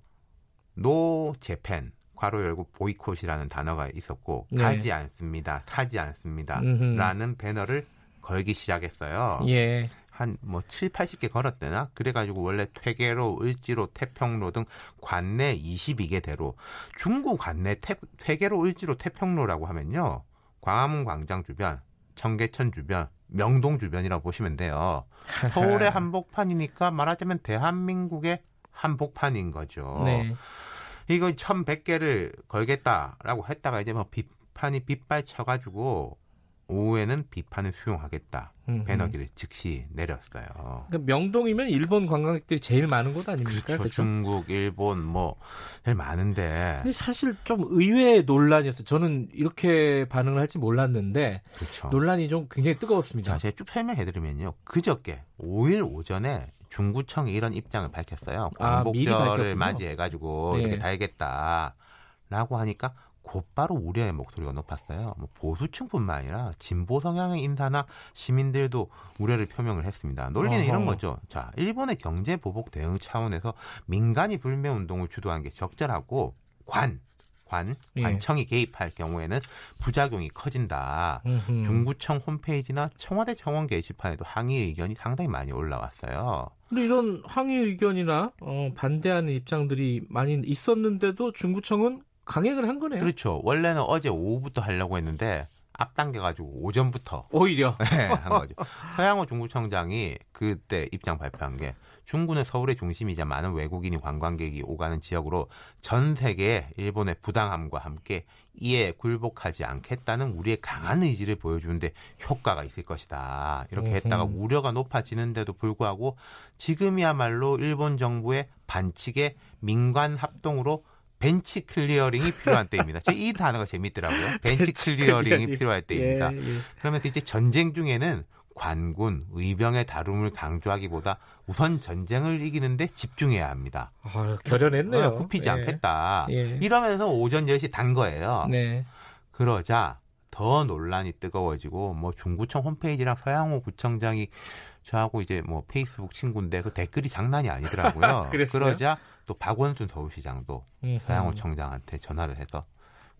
No Japan 괄호 열고 보이콧이라는 단어가 있었고 네. 가지 않습니다. 사지 않습니다라는 배너를 걸기 시작했어요. 예. 한뭐 7, 80개 걸었대나? 그래가지고 원래 퇴계로, 을지로, 태평로 등 관내 22개 대로 중구 관내 태, 퇴계로, 을지로, 태평로라고 하면요. 광화문 광장 주변, 청계천 주변, 명동 주변이라고 보시면 돼요. 서울의 한복판이니까 말하자면 대한민국의 한복판인 거죠. 네. 이거 1100개를 걸겠다라고 했다가 이제 뭐 비판이 빗발 쳐가지고 오후에는 비판을 수용하겠다. 음흠. 배너기를 즉시 내렸어요. 그러니까 명동이면 일본 관광객들이 제일 많은 곳 아닙니까? 그렇죠. 그렇죠? 중국, 일본 뭐 제일 많은데. 근데 사실 좀 의외의 논란이었어요. 저는 이렇게 반응을 할지 몰랐는데 그렇죠. 논란이 좀 굉장히 뜨거웠습니다. 자, 제가 쭉 설명해드리면요. 그저께 5일 오전에 중구청이 이런 입장을 밝혔어요. 아, 광복절을 아, 맞이해가지고 네. 이렇게 달겠다라고 하니까 곧바로 우려의 목소리가 높았어요. 뭐 보수층뿐만 아니라 진보 성향의 인사나 시민들도 우려를 표명을 했습니다. 논리는 어허. 이런 거죠. 자, 일본의 경제 보복 대응 차원에서 민간이 불매 운동을 주도한 게 적절하고 관 관, 예. 관청이 개입할 경우에는 부작용이 커진다. 음흠. 중구청 홈페이지나 청와대 청원 게시판에도 항의 의견이 상당히 많이 올라왔어요. 근데 이런 항의 의견이나 어, 반대하는 입장들이 많이 있었는데도 중구청은 강행을 한 거네요. 그렇죠. 원래는 어제 오후부터 하려고 했는데 앞당겨가지고 오전부터 오히려 네, 한 거죠. 서양호 중구청장이 그때 입장 발표한 게 중구는 서울의 중심이자 많은 외국인이 관광객이 오가는 지역으로 전 세계 일본의 부당함과 함께 이에 굴복하지 않겠다는 우리의 강한 의지를 보여주는데 효과가 있을 것이다. 이렇게 했다가 우려가 높아지는데도 불구하고 지금이야말로 일본 정부의 반칙에 민관 합동으로 벤치 클리어링이 필요한 때입니다. 이 단어가 재밌더라고요. 벤치 클리어링이 필요할 때입니다. 예, 예. 그러면서 이제 전쟁 중에는 관군, 의병의 다룸을 강조하기보다 우선 전쟁을 이기는데 집중해야 합니다. 아, 결연했네요. 어, 굽히지 예. 않겠다. 예. 이러면서 오전 10시 단 거예요. 네. 그러자 더 논란이 뜨거워지고 뭐 중구청 홈페이지랑 서양호 구청장이 저하고 이제 뭐 페이스북 친구인데 그 댓글이 장난이 아니더라고요. 그러자 또 박원순 서울시장도 서양호 청장한테 전화를 해서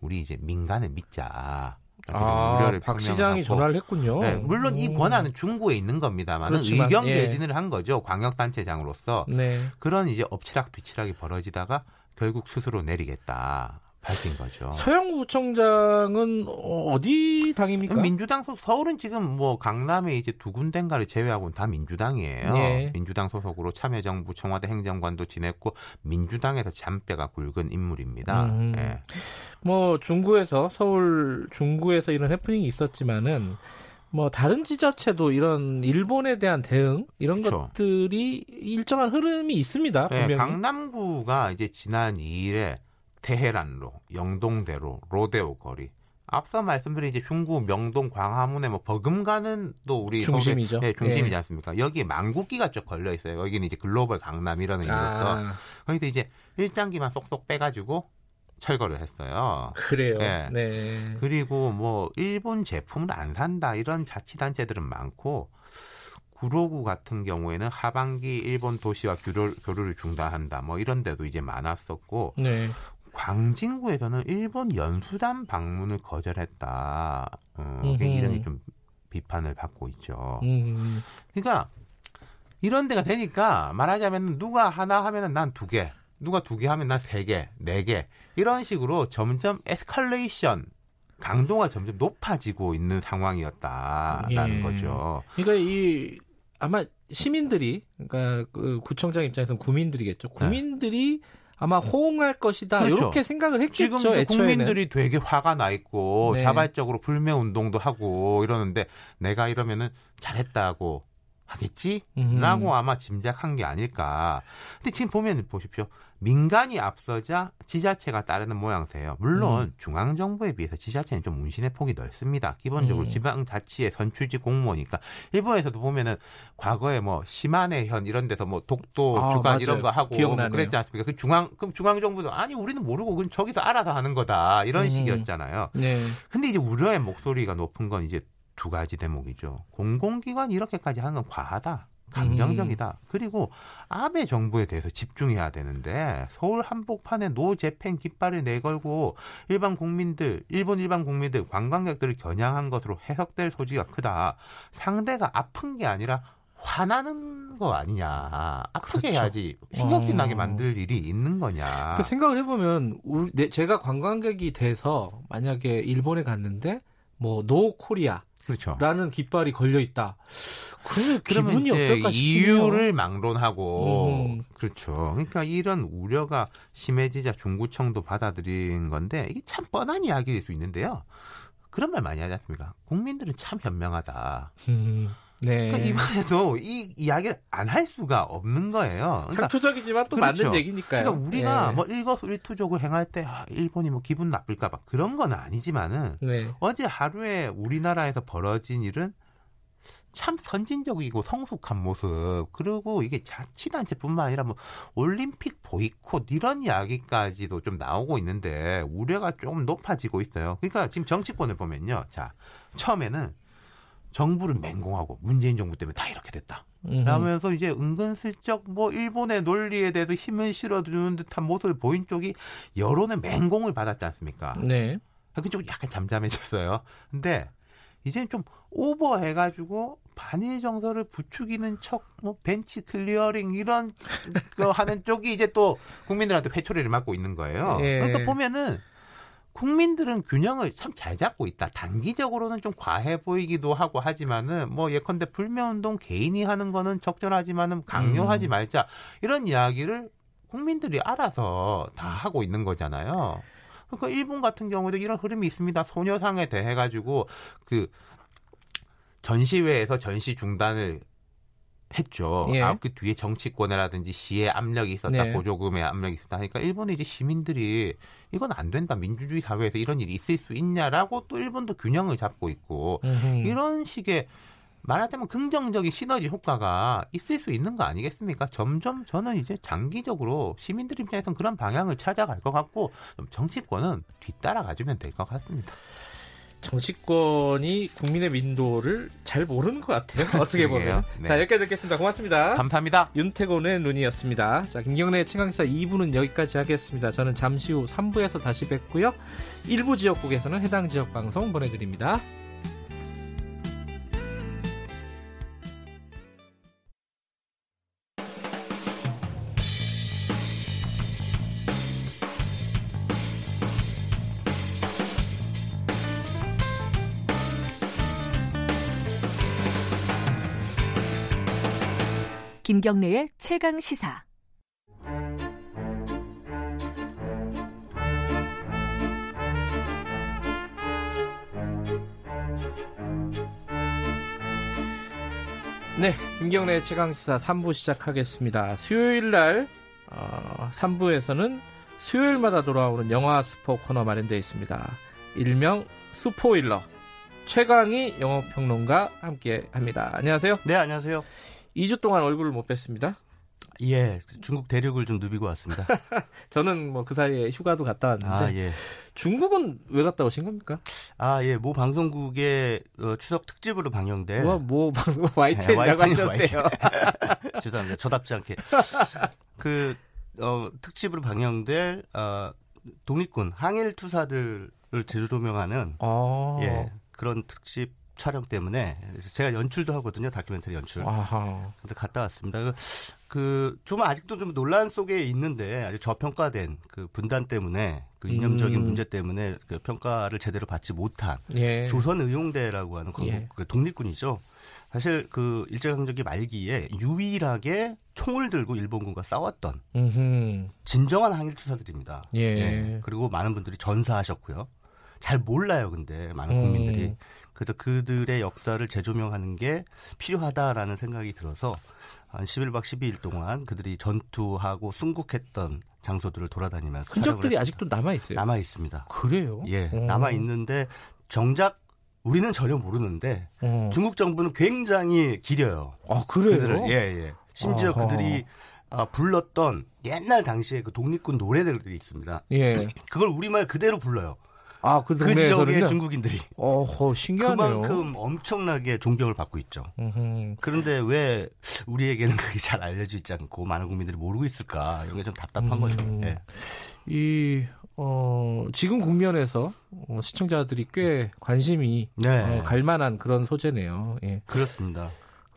우리 이제 민간을 믿자. 아, 우려를 박 시장이 전화를 했군요. 네, 물론 이 권한은 중구에 있는 겁니다만 의견 예. 개진을 한 거죠. 광역단체장으로서 네. 그런 이제 엎치락 뒤치락이 벌어지다가 결국 스스로 내리겠다. 밝힌 거죠. 서영구 구청장은 어디 당입니까? 민주당 소 서울은 지금 뭐 강남에 이제 두 군데인가를 제외하고는 다 민주당이에요. 네. 민주당 소속으로 참여정부 청와대 행정관도 지냈고 민주당에서 잔뼈가 굵은 인물입니다. 음. 네. 뭐 중구에서 서울 중구에서 이런 해프닝이 있었지만은 뭐 다른 지자체도 이런 일본에 대한 대응 이런 그렇죠. 것들이 일정한 흐름이 있습니다. 네, 분명히. 강남구가 이제 지난 2일에 테헤란로, 영동대로, 로데오 거리. 앞서 말씀드린 이제 중구, 명동, 광화문에 뭐 버금가는 또 우리 중심이죠. 네, 중심이지 네. 않습니까? 여기에 망국기가 쭉 걸려 있어요. 여기는 이제 글로벌 강남이라는 의미로서 아. 거기서 이제 일장기만 쏙쏙 빼가지고 철거를 했어요. 그래요. 네. 네. 그리고 뭐 일본 제품을 안 산다 이런 자치단체들은 많고 구로구 같은 경우에는 하반기 일본 도시와 교류, 교류를 중단한다. 뭐 이런 데도 이제 많았었고 네. 광진구에서는 일본 연수단 방문을 거절했다. 어, 굉장히 좀 비판을 받고 있죠. 음흠. 그러니까 이런 데가 되니까 말하자면 누가 하나 하면은 난두 개, 누가 두 개 하면 난 세 개, 네 개. 이런 식으로 점점 에스컬레이션 강도가 점점 높아지고 있는 상황이었다라는 예. 거죠. 그러니까 이 아마 시민들이 그러니까 그 구청장 입장에서는 구민들이겠죠. 구민들이 네. 아마 호응할 것이다 그렇죠. 이렇게 생각을 했겠죠. 지금 국민들이 되게 화가 나 있고 네. 자발적으로 불매 운동도 하고 이러는데 내가 이러면은 잘했다고 하겠지라고 음. 아마 짐작한 게 아닐까. 근데 지금 보면 보십시오. 민간이 앞서자 지자체가 따르는 모양새예요. 물론 음. 중앙 정부에 비해서 지자체는 좀 운신의 폭이 넓습니다. 기본적으로 음. 지방 자치의 선출직 공무원이니까 일본에서도 보면은 과거에 뭐 시마네현 이런 데서 뭐 독도 아, 주간 맞아요. 이런 거 하고 뭐 그랬지 않습니까? 그 중앙 그럼 중앙 정부도 아니 우리는 모르고 그럼 저기서 알아서 하는 거다 이런 음. 식이었잖아요. 네. 근데 이제 우려의 목소리가 높은 건 이제 두 가지 대목이죠. 공공기관이 이렇게까지 하는 건 과하다. 감정적이다. 음. 그리고 아베 정부에 대해서 집중해야 되는데 서울 한복판에 노 재팬 깃발을 내걸고 일반 국민들, 일본 일반 국민들, 관광객들을 겨냥한 것으로 해석될 소지가 크다. 상대가 아픈 게 아니라 화나는 거 아니냐. 아프게 그렇죠. 해야지 신경질 나게 어. 만들 일이 있는 거냐. 그 생각을 해보면 우리, 내, 제가 관광객이 돼서 만약에 일본에 갔는데 뭐 No Korea 그렇죠. 라는 깃발이 걸려 있다. 그러면 기분이 어떨까 싶네요. 이유를 막론하고 음. 그렇죠. 그러니까 이런 우려가 심해지자 중구청도 받아들인 건데 이게 참 뻔한 이야기일 수 있는데요. 그런 말 많이 하지 않습니까? 국민들은 참 현명하다. 음. 네. 그러니까 이번에도 이 이야기를 안 할 수가 없는 거예요. 그러니까, 상투적이지만 또 그렇죠. 맞는 얘기니까요. 그러니까 우리가 네. 뭐 일거수일투족을 행할 때 아, 일본이 뭐 기분 나쁠까봐 그런 건 아니지만은 네. 어제 하루에 우리나라에서 벌어진 일은 참 선진적이고 성숙한 모습 그리고 이게 자치단체뿐만 아니라 뭐 올림픽 보이콧 이런 이야기까지도 좀 나오고 있는데 우려가 좀 높아지고 있어요. 그러니까 지금 정치권을 보면요, 자 처음에는 정부를 맹공하고 문재인 정부 때문에 다 이렇게 됐다. 그러면서 이제 은근슬쩍 뭐 일본의 논리에 대해서 힘을 실어주는 듯한 모습을 보인 쪽이 여론의 맹공을 받았지 않습니까? 네. 그쪽은 약간 잠잠해졌어요. 근데 이제는 좀 오버해가지고 반일 정서를 부추기는 척, 뭐 벤치 클리어링 이런 거 하는 쪽이 이제 또 국민들한테 회초리를 맞고 있는 거예요. 예. 그러니까 보면은 국민들은 균형을 참 잘 잡고 있다. 단기적으로는 좀 과해 보이기도 하고 하지만은 뭐 예컨대 불매운동 개인이 하는 거는 적절하지만은 강요하지 음. 말자 이런 이야기를 국민들이 알아서 다 하고 있는 거잖아요. 그러니까 일본 같은 경우도 이런 흐름이 있습니다. 소녀상에 대해 가지고 그 전시회에서 전시 중단을 했죠. 예. 아, 그 뒤에 정치권이라든지 시의 압력이 있었다, 네. 보조금의 압력이 있었다 하니까 일본의 이제 시민들이 이건 안 된다. 민주주의 사회에서 이런 일이 있을 수 있냐라고 또 일본도 균형을 잡고 있고 음흠. 이런 식의 말하자면 긍정적인 시너지 효과가 있을 수 있는 거 아니겠습니까? 점점 저는 이제 장기적으로 시민들 입장에서는 그런 방향을 찾아갈 것 같고 정치권은 뒤따라가주면 될 것 같습니다. 정치권이 국민의 민도를 잘 모르는 것 같아요. 어떻게 보면. 네. 자, 여기까지 듣겠습니다. 고맙습니다. 감사합니다. 윤태곤의 눈이었습니다. 자, 김경래의 최강사 2부는 여기까지 하겠습니다. 저는 잠시 후 3부에서 다시 뵙고요. 일부 지역국에서는 해당 지역 방송 보내드립니다. 김경래의 최강 시사. 네, 김경래 최강 시사 3부 시작하겠습니다. 수요일 날 어, 3부에서는 수요일마다 돌아오는 영화 스포 코너 마련되어 있습니다. 일명 스포일러 최강희 영화평론가 함께 합니다. 안녕하세요. 네, 안녕하세요. 2주 동안 얼굴을 못 뵀습니다. 예, 중국 대륙을 좀 누비고 왔습니다. 저는 뭐 그 사이에 휴가도 갔다 왔는데 아, 예. 중국은 왜 갔다 오신 겁니까? 아, 예, 모 방송국의 어, 추석 특집으로 방영된 뭐, 모 방송 YTN이라고 네, 하셨대요. 죄송합니다. 저답지 않게 그 어, 특집으로 방영될 어, 독립군 항일 투사들을 재조명하는 아. 예, 그런 특집 촬영 때문에 제가 연출도 하거든요 다큐멘터리 연출. 아하. 근데 갔다 왔습니다. 그좀 아직도 좀 논란 속에 있는데 아주 저평가된 그 분단 때문에 그 이념적인 음. 문제 때문에 그 평가를 제대로 받지 못한 예. 조선 의용대라고 하는 건국 예. 그 독립군이죠. 사실 그 일제강점기 말기에 유일하게 총을 들고 일본군과 싸웠던 음흠. 진정한 항일투사들입니다. 예. 예. 그리고 많은 분들이 전사하셨고요. 잘 몰라요. 근데 많은 국민들이. 음. 그래서 그들의 역사를 재조명하는 게 필요하다라는 생각이 들어서 한 11박 12일 동안 그들이 전투하고 순국했던 장소들을 돌아다니면서 흔적들이 아직도 남아 있어요. 남아 있습니다. 그래요? 예, 남아 있는데 정작 우리는 전혀 모르는데 어. 중국 정부는 굉장히 기려요. 아 그래요? 그들을, 예, 예. 심지어 아하. 그들이 아, 불렀던 옛날 당시에 그 독립군 노래들이 있습니다. 예. 그걸 우리말 그대로 불러요. 아, 그, 그 지역의 중국인들이. 어허, 신기하네요. 그만큼 엄청나게 존경을 받고 있죠. 으흠. 그런데 왜 우리에게는 그게 잘 알려지지 않고 많은 국민들이 모르고 있을까? 이런 게 좀 답답한 음. 거죠. 네. 이, 어, 지금 국면에서 어, 시청자들이 꽤 관심이 네. 어, 갈 만한 그런 소재네요. 예. 그렇습니다.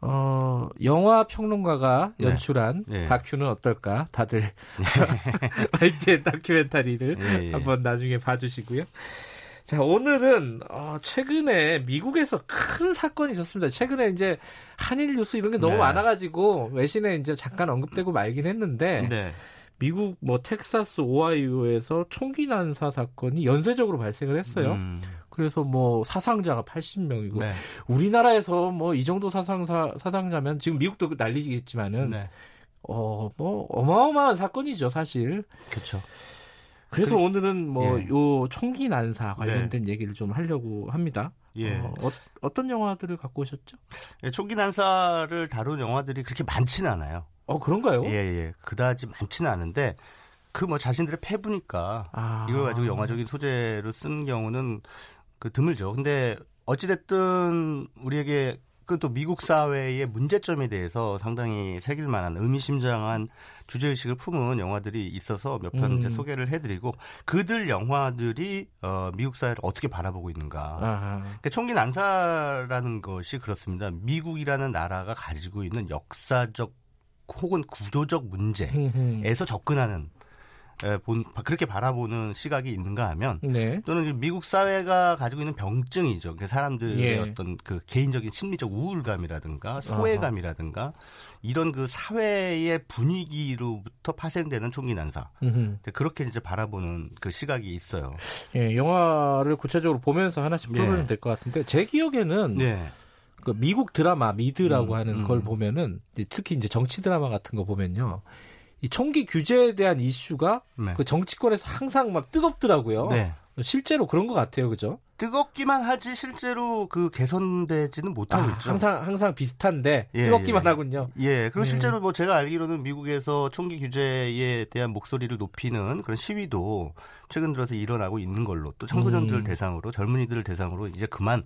어, 영화 평론가가 네. 연출한 네. 다큐는 어떨까? 다들 네. 화이트의 다큐멘터리를 네, 한번 나중에 봐주시고요. 자, 오늘은 어, 최근에 미국에서 큰 사건이 있었습니다. 최근에 이제 한일 뉴스 이런 게 너무 네. 많아가지고 외신에 이제 잠깐 언급되고 말긴 했는데 네. 미국 뭐 텍사스 오하이오에서 총기 난사 사건이 연쇄적으로 발생을 했어요. 음. 그래서 뭐 사상자가 80명이고 네. 우리나라에서 뭐 이 정도 사상사 사상자면 지금 미국도 난리겠지만은 네. 어뭐 어마어마한 사건이죠 사실. 그렇죠. 그래서 그, 오늘은 뭐요 예. 총기 난사 관련된 네. 얘기를 좀 하려고 합니다. 예. 어, 어, 떤 영화들을 갖고 오셨죠? 예, 총기 난사를 다룬 영화들이 그렇게 많지는 않아요. 어 그런가요? 예, 예. 그다지 많지는 않은데 그 뭐 자신들의 패부니까 아. 이걸 가지고 영화적인 소재로 쓴 경우는 그 드물죠. 근데 어찌됐든 우리에게 그 또 미국 사회의 문제점에 대해서 상당히 새길 만한 의미심장한 주제의식을 품은 영화들이 있어서 몇편 음. 소개를 해드리고 그들 영화들이 어, 미국 사회를 어떻게 바라보고 있는가. 그러니까 총기 난사라는 것이 그렇습니다. 미국이라는 나라가 가지고 있는 역사적 혹은 구조적 문제에서 접근하는 본, 그렇게 바라보는 시각이 있는가 하면 네. 또는 미국 사회가 가지고 있는 병증이죠. 그 사람들의 예. 어떤 그 개인적인 심리적 우울감이라든가 소외감이라든가 어허. 이런 그 사회의 분위기로부터 파생되는 총기 난사. 그렇게 이제 바라보는 그 시각이 있어요. 예, 영화를 구체적으로 보면서 하나씩 풀어보면 예. 될것 같은데 제 기억에는 예. 그 미국 드라마 미드라고 음, 하는 음. 걸 보면은 특히 이제 정치 드라마 같은 거 보면요. 이 총기 규제에 대한 이슈가 네. 그 정치권에서 항상 막 뜨겁더라고요. 네. 실제로 그런 것 같아요, 그죠? 뜨겁기만 하지 실제로 그 개선되지는 못하고 아, 있죠. 항상 항상 비슷한데 예, 뜨겁기만 예. 하군요. 예, 그리고 예. 실제로 뭐 제가 알기로는 미국에서 총기 규제에 대한 목소리를 높이는 그런 시위도 최근 들어서 일어나고 있는 걸로 또 청소년들 음. 대상으로 젊은이들을 대상으로 이제 그만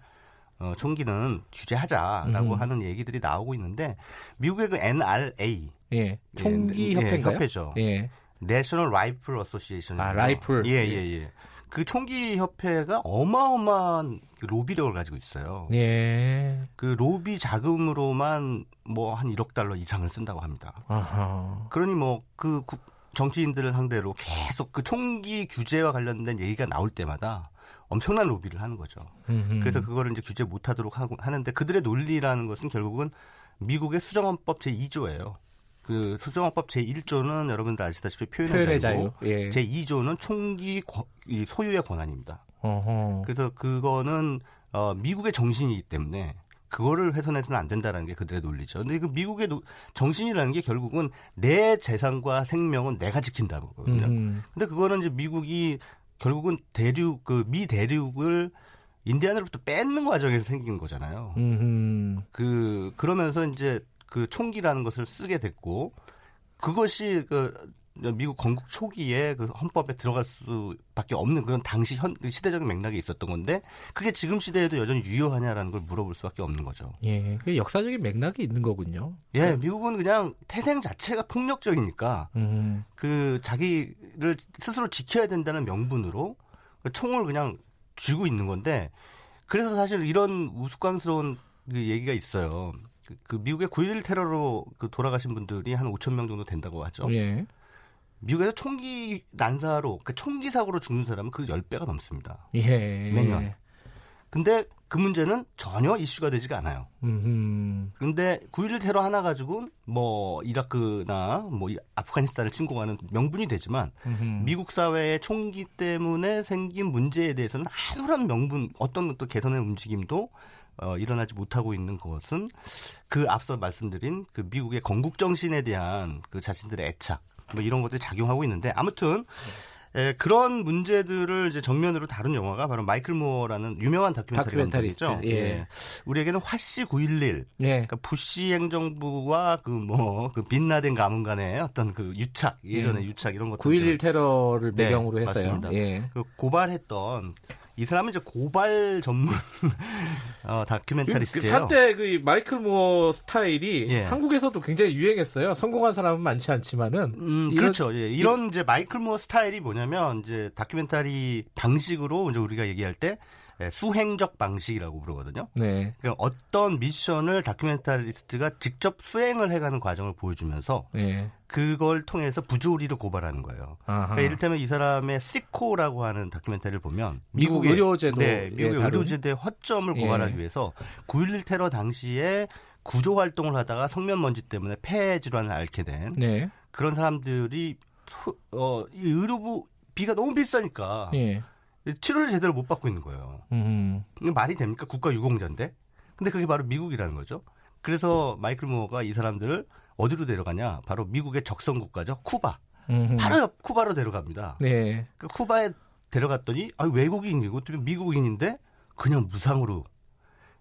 어, 총기는 규제하자라고 음. 하는 얘기들이 나오고 있는데 미국의 그 NRA 예. 총기 예, 협회인가요? 예, 협회죠. 예. National Rifle Association. 아, 라이플. 예, 예, 예. 그 총기 협회가 어마어마한 그 로비력을 가지고 있어요. 예. 그 로비 자금으로만 뭐 한 1억 달러 이상을 쓴다고 합니다. 아하. 그러니 뭐그 정치인들을 상대로 계속 그 총기 규제와 관련된 얘기가 나올 때마다 엄청난 로비를 하는 거죠. 음흠. 그래서 그거를 이제 규제 못하도록 하고 하는데 그들의 논리라는 것은 결국은 미국의 수정헌법 제 2조예요. 그 수정헌법 제1조는 여러분들 아시다시피 표현의, 표현의 자유. 예. 제2조는 총기 소유의 권한입니다. 어허. 그래서 그거는 어, 미국의 정신이기 때문에 그거를 훼손해서는 안 된다라는 게 그들의 논리죠. 근데 그 미국의 노, 정신이라는 게 결국은 내 재산과 생명은 내가 지킨다는 거거든요. 음. 근데 그거는 이제 미국이 결국은 대륙 그 미 대륙을 인디안으로부터 뺏는 과정에서 생긴 거잖아요. 음흠. 그 그러면서 이제 그 총기라는 것을 쓰게 됐고 그것이 그 미국 건국 초기에 그 헌법에 들어갈 수밖에 없는 그런 당시 현 시대적인 맥락이 있었던 건데 그게 지금 시대에도 여전히 유효하냐라는 걸 물어볼 수밖에 없는 거죠. 예, 그 역사적인 맥락이 있는 거군요. 예, 미국은 그냥 태생 자체가 폭력적이니까 음. 그 자기를 스스로 지켜야 된다는 명분으로 그 총을 그냥 쥐고 있는 건데 그래서 사실 이런 우스꽝스러운 그 얘기가 있어요. 그, 그 미국의 9.11 테러로 그 돌아가신 분들이 한 5천 명 정도 된다고 하죠. 예. 미국에서 총기 난사로 그 총기 사고로 죽는 사람은 그 10배가 넘습니다. 예. 매년. 근데 그 문제는 전혀 이슈가 되지가 않아요. 그런데 9.11 테러 하나 가지고 뭐 이라크나 뭐 아프가니스탄을 침공하는 명분이 되지만 음흠. 미국 사회의 총기 때문에 생긴 문제에 대해서는 아무런 명분 어떤 또 개선의 움직임도 어, 일어나지 못하고 있는 것은 그 앞서 말씀드린 그 미국의 건국 정신에 대한 그 자신들의 애착 뭐 이런 것들이 작용하고 있는데 아무튼 예, 그런 문제들을 이제 정면으로 다룬 영화가 바로 마이클 무어라는 유명한 다큐멘터리죠. 예. 예. 우리에게는 화씨 911. 예. 그러니까 부시 행정부와 그 뭐그 빈라덴 가문 간의 어떤 그 유착 예전에 예. 유착 이런 것들 9.11 테러를 네, 배경으로 네, 했어요. 맞습니다. 예. 그 고발했던 이 사람은 이제 고발 전문 어, 다큐멘터리스트예요. 그, 한때 그 마이클 무어 스타일이 예. 한국에서도 굉장히 유행했어요. 성공한 사람은 많지 않지만은 음, 이런, 그렇죠. 예. 이런 이제 마이클 무어 스타일이 뭐냐면 이제 다큐멘터리 방식으로 이제 우리가 얘기할 때 예, 수행적 방식이라고 부르거든요. 네. 그러니까 어떤 미션을 다큐멘터리스트가 직접 수행을 해가는 과정을 보여주면서 네. 그걸 통해서 부조리를 고발하는 거예요. 그러니까 이를테면 이 사람의 Sicko라고 하는 다큐멘터리를 보면 미국 의료제도 네, 미국 예, 의료제도의 허점을 예. 고발하기 예. 위해서 9.11 테러 당시에 구조 활동을 하다가 성면 먼지 때문에 폐 질환을 앓게 된 네. 그런 사람들이 어, 이 의료부 비가 너무 비싸니까 예. 치료를 제대로 못 받고 있는 거예요. 음. 이게 말이 됩니까? 국가 유공자인데. 근데 그게 바로 미국이라는 거죠. 그래서 마이클 무어가 이 사람들을 어디로 데려가냐? 바로 미국의 적성 국가죠. 쿠바. 음흠. 바로 쿠바로 데려갑니다. 네. 그 쿠바에 데려갔더니 아, 외국인이고 또 미국인인데 그냥 무상으로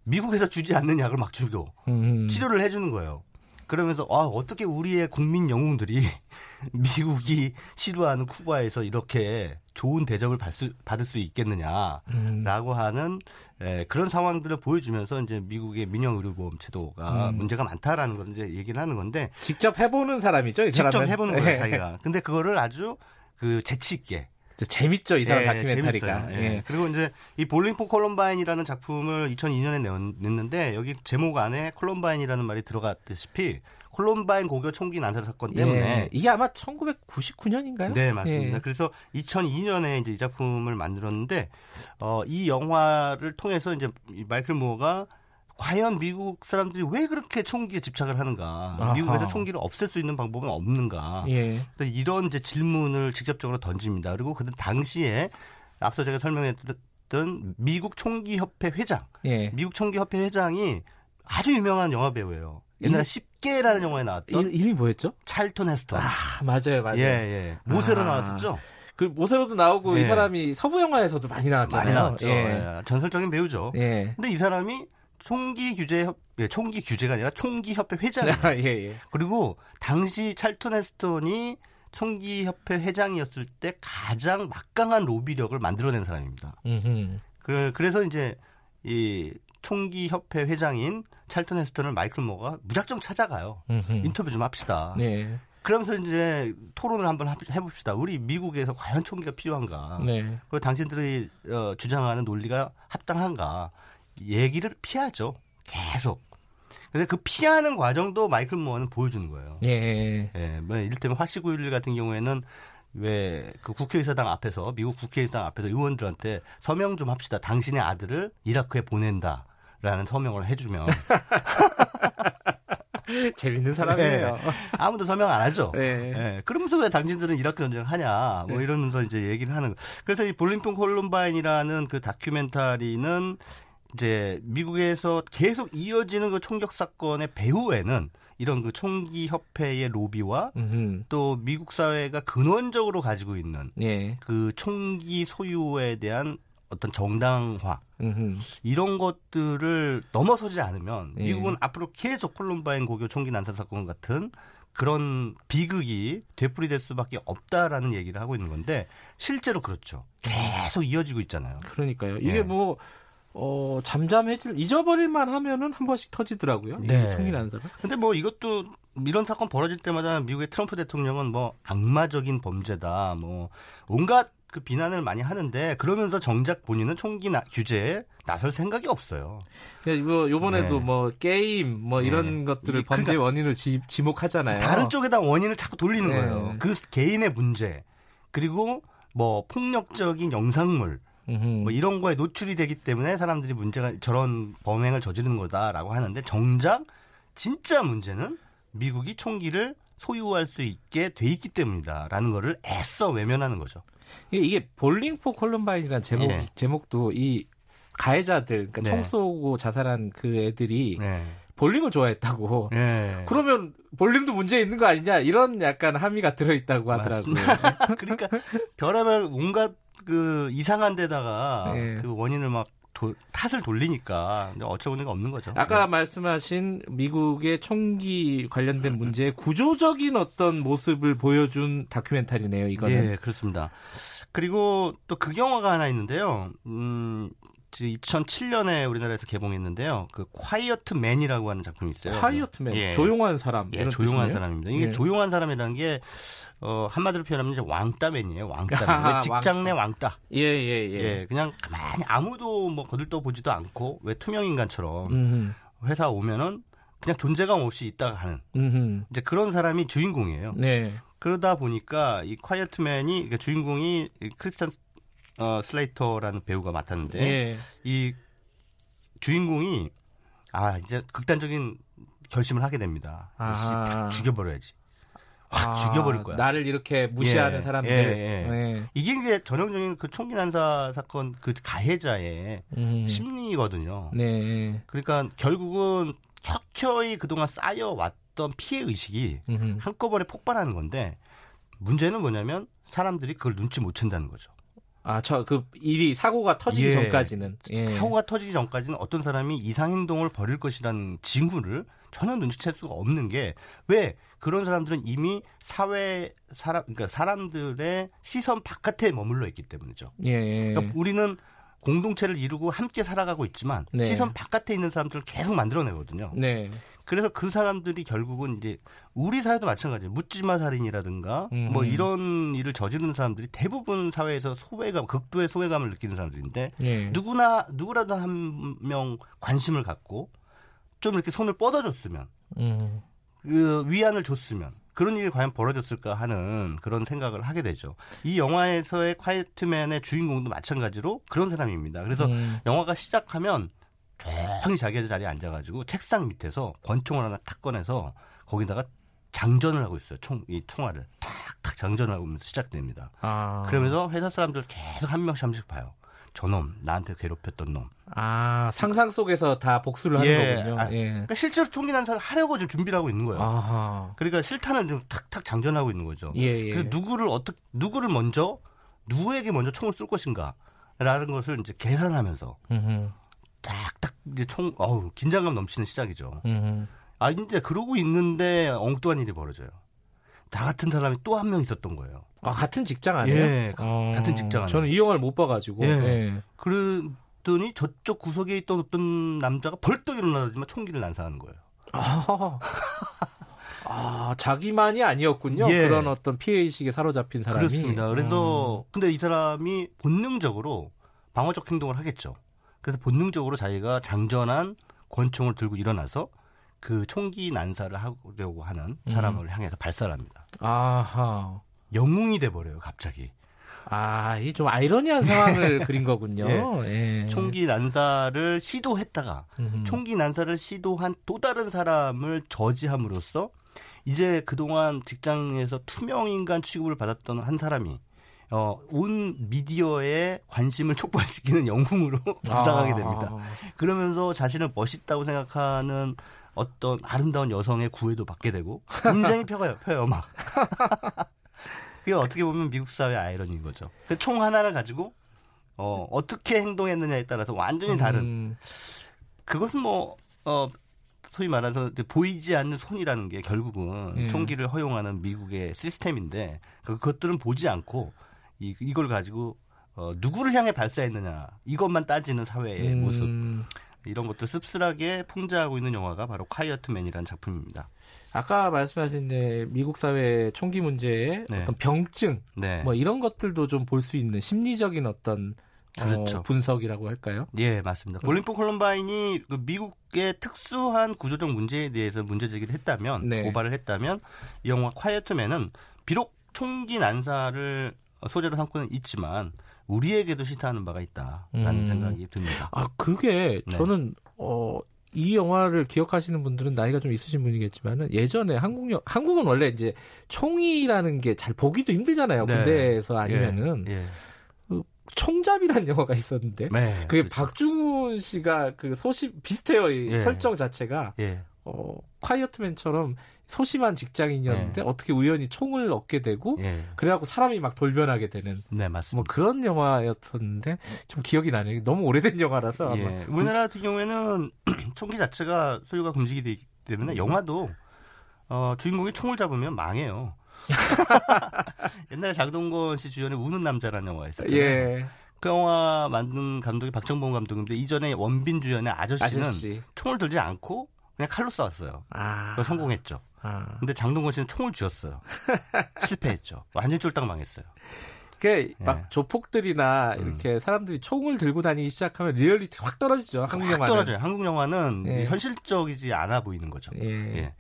미국에서 주지 않는 약을 막 주고 음흠. 치료를 해주는 거예요. 그러면서 아, 어떻게 우리의 국민 영웅들이 미국이 시도하는 쿠바에서 이렇게 좋은 대접을 받을 수, 있겠느냐라고 음. 하는 에, 그런 상황들을 보여주면서 이제 미국의 민영 의료보험 제도가 음. 문제가 많다라는 걸 이제 얘기를 하는 건데 직접 해보는 사람이죠. 이 직접 사람은. 해보는 거예요, 예. 자기가. 근데 그거를 아주 그 재치 있게 재밌죠 이 사람 예, 다큐멘터리가. 예. 예. 그리고 이제 이 Bowling for Columbine이라는 작품을 2002년에 냈는데 여기 제목 안에 콜럼바인이라는 말이 들어갔다시피 콜럼바인 고교 총기 난사 사건 때문에 예, 이게 아마 1999년인가요? 네 맞습니다. 예. 그래서 2002년에 이제 이 작품을 만들었는데 어, 이 영화를 통해서 이제 마이클 무어가 과연 미국 사람들이 왜 그렇게 총기에 집착을 하는가? 아하. 미국에서 총기를 없앨 수 있는 방법은 없는가? 예. 이런 이제 질문을 직접적으로 던집니다. 그리고 그 당시에 앞서 제가 설명했던 미국 총기 협회 회장, 예. 미국 총기 협회 회장이 아주 유명한 영화 배우예요. 옛날에 10개라는 영화에 나왔던 이, 름이 뭐였죠? 찰톤 헤스턴. 아 맞아요, 맞아요. 예, 예. 모세로 아. 나왔었죠. 그 모세로도 나오고 예. 이 사람이 서부 영화에서도 많이 나왔잖아요. 많이 나왔죠. 예. 예. 전설적인 배우죠. 예. 근데 이 사람이 총기 규제 협 예, 총기 규제가 아니라 총기 협회 회장이에요. 아, 예, 예. 그리고 당시 찰턴 헤스턴이 총기 협회 회장이었을 때 가장 막강한 로비력을 만들어낸 사람입니다. 그, 그래서 이제 이 총기 협회 회장인 찰턴 헤스턴을 마이클 모가 무작정 찾아가요. 음흠. 인터뷰 좀 합시다. 네. 그러면서 이제 토론을 한번 해봅시다. 우리 미국에서 과연 총기가 필요한가? 네. 그리고 당신들이 어, 주장하는 논리가 합당한가? 얘기를 피하죠. 계속. 근데 그 피하는 과정도 마이클 모어는 보여주는 거예요. 예. 예. 뭐 이를테면 화씨9.11 같은 경우에는 왜 그 국회의사당 앞에서 미국 국회의사당 앞에서 의원들한테 서명 좀 합시다. 당신의 아들을 이라크에 보낸다라는 서명을 해주면 재밌는 사람이에요. 네. 아무도 서명 안 하죠. 네. 네. 그러면서 왜 당신들은 이라크 전쟁 하냐, 뭐 네. 이러면서 이제 얘기를 하는. 그래서 이 볼링폰 콜룸바인이라는 그 다큐멘터리는 이제 미국에서 계속 이어지는 그 총격 사건의 배후에는 이런 그 총기 협회의 로비와 음흠. 또 미국 사회가 근원적으로 가지고 있는 예. 그 총기 소유에 대한 어떤 정당화 음흠. 이런 것들을 넘어서지 않으면 예. 미국은 앞으로 계속 콜롬바인 고교 총기 난사 사건 같은 그런 비극이 되풀이될 수밖에 없다라는 얘기를 하고 있는 건데 실제로 그렇죠. 계속 이어지고 있잖아요. 그러니까요. 이게 예. 뭐 어, 잠잠해질, 잊어버릴만 하면은 한 번씩 터지더라고요. 네. 총기 난사가. 근데 뭐 이것도 이런 사건 벌어질 때마다 미국의 트럼프 대통령은 뭐 악마적인 범죄다, 뭐 온갖 그 비난을 많이 하는데 그러면서 정작 본인은 총기 나, 규제에 나설 생각이 없어요. 이거 요번에도 네. 뭐 게임 뭐 이런 네. 것들을 범죄 그러니까 원인을 지, 지목하잖아요. 다른 쪽에다 원인을 자꾸 돌리는 네. 거예요. 그 개인의 문제 그리고 뭐 폭력적인 영상물 뭐 이런 거에 노출이 되기 때문에 사람들이 문제가 저런 범행을 저지른 거다라고 하는데 정작 진짜 문제는 미국이 총기를 소유할 수 있게 돼 있기 때문이다라는 거를 애써 외면하는 거죠. 이게 볼링 포 콜럼바인이라는 제목 예. 제목도 이 가해자들 그러니까 네. 총 쏘고 자살한 그 애들이 네. 볼링을 좋아했다고. 네. 그러면 볼링도 문제 있는 거 아니냐 이런 약간 함의가 들어 있다고 하더라고요. 그러니까 별의별 온갖 그 이상한 데다가 네. 그 원인을 막 도, 탓을 돌리니까 어처구니가 없는 거죠. 아까 네. 말씀하신 미국의 총기 관련된 문제의 구조적인 어떤 모습을 보여준 다큐멘터리네요. 이거는. 네, 그렇습니다. 그리고 또 극영화가 하나 있는데요. 음, 2007년에 우리나라에서 개봉했는데요. 그 콰이어트 맨이라고 하는 작품이 있어요. 콰이어트 맨. 예. 조용한 사람. 예, 조용한 뜻이네요? 사람입니다. 이게 예. 조용한 사람이라는 게 어, 한마디로 표현하면 이제 왕따맨이에요. 왕따맨. 직장 내 왕따. 예, 예, 예, 예. 그냥 가만히 아무도 뭐 거들떠 보지도 않고 왜 투명 인간처럼 음흠. 회사 오면은 그냥 존재감 없이 있다가 가는 음흠. 이제 그런 사람이 주인공이에요. 네. 그러다 보니까 이 Quiet Man이 그러니까 주인공이 크리스찬 어, 슬레이터라는 배우가 맡았는데 예. 이 주인공이 아 이제 극단적인 결심을 하게 됩니다. 아. 죽여버려야지. 확 아, 죽여버릴 거야. 나를 이렇게 무시하는 예, 사람들. 예, 예. 예. 이게 이제 전형적인 그 총기 난사 사건 그 가해자의 음. 심리거든요. 네. 그러니까 결국은 켜켜이 그동안 쌓여왔던 피해 의식이. 한꺼번에 폭발하는 건데 문제는 뭐냐면 사람들이 그걸 눈치 못 챈다는 거죠. 아, 저 그 일이 사고가 터지기 예. 전까지는 예. 사고가 터지기 전까지는 어떤 사람이 이상 행동을 벌일 것이라는 징후를 전혀 눈치챌 수가 없는 게 왜 그런 사람들은 이미 사회 사람 그러니까 사람들의 시선 바깥에 머물러 있기 때문이죠. 예. 그러니까 우리는 공동체를 이루고 함께 살아가고 있지만 네. 시선 바깥에 있는 사람들을 계속 만들어내거든요. 네. 그래서 그 사람들이 결국은 이제 우리 사회도 마찬가지예요. 묻지마 살인이라든가 음. 뭐 이런 일을 저지르는 사람들이 대부분 사회에서 소외감, 극도의 소외감을 느끼는 사람들인데 네. 누구나 누구라도 한 명 관심을 갖고 좀 이렇게 손을 뻗어줬으면 음. 그 위안을 줬으면 그런 일이 과연 벌어졌을까 하는 그런 생각을 하게 되죠. 이 영화에서의 콰이트맨의 주인공도 마찬가지로 그런 사람입니다. 그래서 음. 영화가 시작하면 조용히 자기 자리에 앉아가지고 책상 밑에서 권총을 하나 탁 꺼내서 거기다가 장전을 하고 있어요. 총, 이 총알을 탁탁 장전을 하고 시작됩니다. 아. 그러면서 회사 사람들 계속 한 명씩 한 명씩 봐요. 저놈 나한테 괴롭혔던 놈. 아 상상 속에서 다 복수를 하는 예. 거군요. 아, 예. 그러니까 실제로 총기 난사를 하려고 지금 준비를 하고 있는 거예요. 아하. 그러니까 실탄을 좀 탁탁 장전하고 있는 거죠. 예, 예. 그 누구를 어떻게 누구를 먼저 누구에게 먼저 총을 쏠 것인가라는 것을 이제 계산하면서 음흠. 딱딱 이제 총 어우 긴장감 넘치는 시작이죠. 음흠. 아 이제 그러고 있는데 엉뚱한 일이 벌어져요. 나 같은 사람이 또 한 명 있었던 거예요. 아 같은 직장 아니에요? 예, 어, 같은 직장 저는 이 영화를 못 봐가지고. 예. 예. 그러더니 저쪽 구석에 있던 어떤 남자가 벌떡 일어나더니만 총기를 난사하는 거예요. 아, 아 자기만이 아니었군요. 예. 그런 어떤 피해 의식에 사로잡힌 사람이. 그렇습니다. 그래서 음. 근데 이 사람이 본능적으로 방어적 행동을 하겠죠. 그래서 본능적으로 자기가 장전한 권총을 들고 일어나서 그 총기 난사를 하려고 하는 사람을 음. 향해서 발사합니다. 아하. 영웅이 돼버려요, 갑자기. 아, 이 좀 아이러니한 상황을 그린 거군요. 예. 예. 총기 난사를 시도했다가 음흠. 총기 난사를 시도한 또 다른 사람을 저지함으로써 이제 그동안 직장에서 투명 인간 취급을 받았던 한 사람이 어, 온 미디어의 관심을 촉발시키는 영웅으로 부상하게 됩니다. 아. 그러면서 자신을 멋있다고 생각하는 어떤 아름다운 여성의 구애도 받게 되고 인생이 펴요, 펴요 막. 그게 어떻게 보면 미국 사회의 아이러니인 거죠. 그 총 하나를 가지고 어, 어떻게 행동했느냐에 따라서 완전히 다른. 음. 그것은 뭐 어, 소위 말해서 보이지 않는 손이라는 게 결국은 음. 총기를 허용하는 미국의 시스템인데 그, 그것들은 보지 않고 이, 이걸 가지고 어, 누구를 향해 발사했느냐 이것만 따지는 사회의 음. 모습 이런 것들 씁쓸하게 풍자하고 있는 영화가 바로 콰이어트맨이라는 작품입니다. 아까 말씀하신 네, 미국 사회 총기 문제의 네. 어떤 병증 네. 뭐 이런 것들도 좀 볼 수 있는 심리적인 어떤 어, 그렇죠. 어, 분석이라고 할까요? 예, 맞습니다. 볼링포 콜럼바인이 그 미국의 특수한 구조적 문제에 대해서 문제 제기를 했다면, 네. 고발을 했다면, 이 영화 콰이어트맨은 비록 총기 난사를 소재로 삼고는 있지만 우리에게도 시사하는 바가 있다라는 음. 생각이 듭니다. 아 그게 네. 저는 어. 이 영화를 기억하시는 분들은 나이가 좀 있으신 분이겠지만은 예전에 한국 영 한국은 원래 이제 총이라는 게 잘 보기도 힘들잖아요. 네. 군대에서 아니면은 예. 예. 그 총잡이라는 영화가 있었는데 네, 그게 그렇죠. 박중훈 씨가 그 소심 비슷해요. 이 예. 설정 자체가 예. 어 콰이어트맨처럼 소심한 직장인이었는데 네. 어떻게 우연히 총을 얻게 되고 네. 그래갖고 사람이 막 돌변하게 되는 네 맞습니다. 뭐 그런 영화였었는데 좀 기억이 나네요. 너무 오래된 영화라서 예. 아마 우리나라 같은 경우에는 총기 자체가 소유가 금지기 되기 때문에 영화도 어, 주인공이 총을 잡으면 망해요. 옛날에 장동건 씨 주연의 우는 남자라는 영화가 있었잖아요. 예. 그 영화 만든 감독이 박정범 감독인데 이전에 원빈 주연의 아저씨는 아저씨. 총을 들지 않고 그냥 칼로 싸웠어요. 아. 성공했죠. 아. 근데 장동건 씨는 총을 쥐었어요. 실패했죠. 완전 쫄딱 망했어요. 그게 예. 막 조폭들이나 음. 이렇게 사람들이 총을 들고 다니기 시작하면 리얼리티 확 떨어지죠. 한국 영화는. 떨어져요. 한국 영화는 예. 현실적이지 않아 보이는 거죠. 예. 예.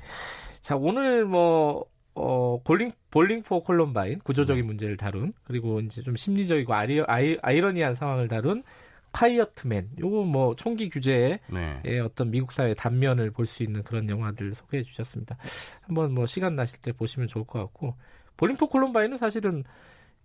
자 오늘 뭐 어, Bowling, Bowling for Columbine, 구조적인 음. 문제를 다룬, 그리고 이제 좀 심리적이고 아리, 아이, 아이러니한 상황을 다룬 Quiet Man 요거 뭐 총기 규제의 네. 어떤 미국 사회 단면을 볼 수 있는 그런 영화들 소개해 주셨습니다. 한번 뭐 시간 나실 때 보시면 좋을 것 같고 Bowling for Columbine은 사실은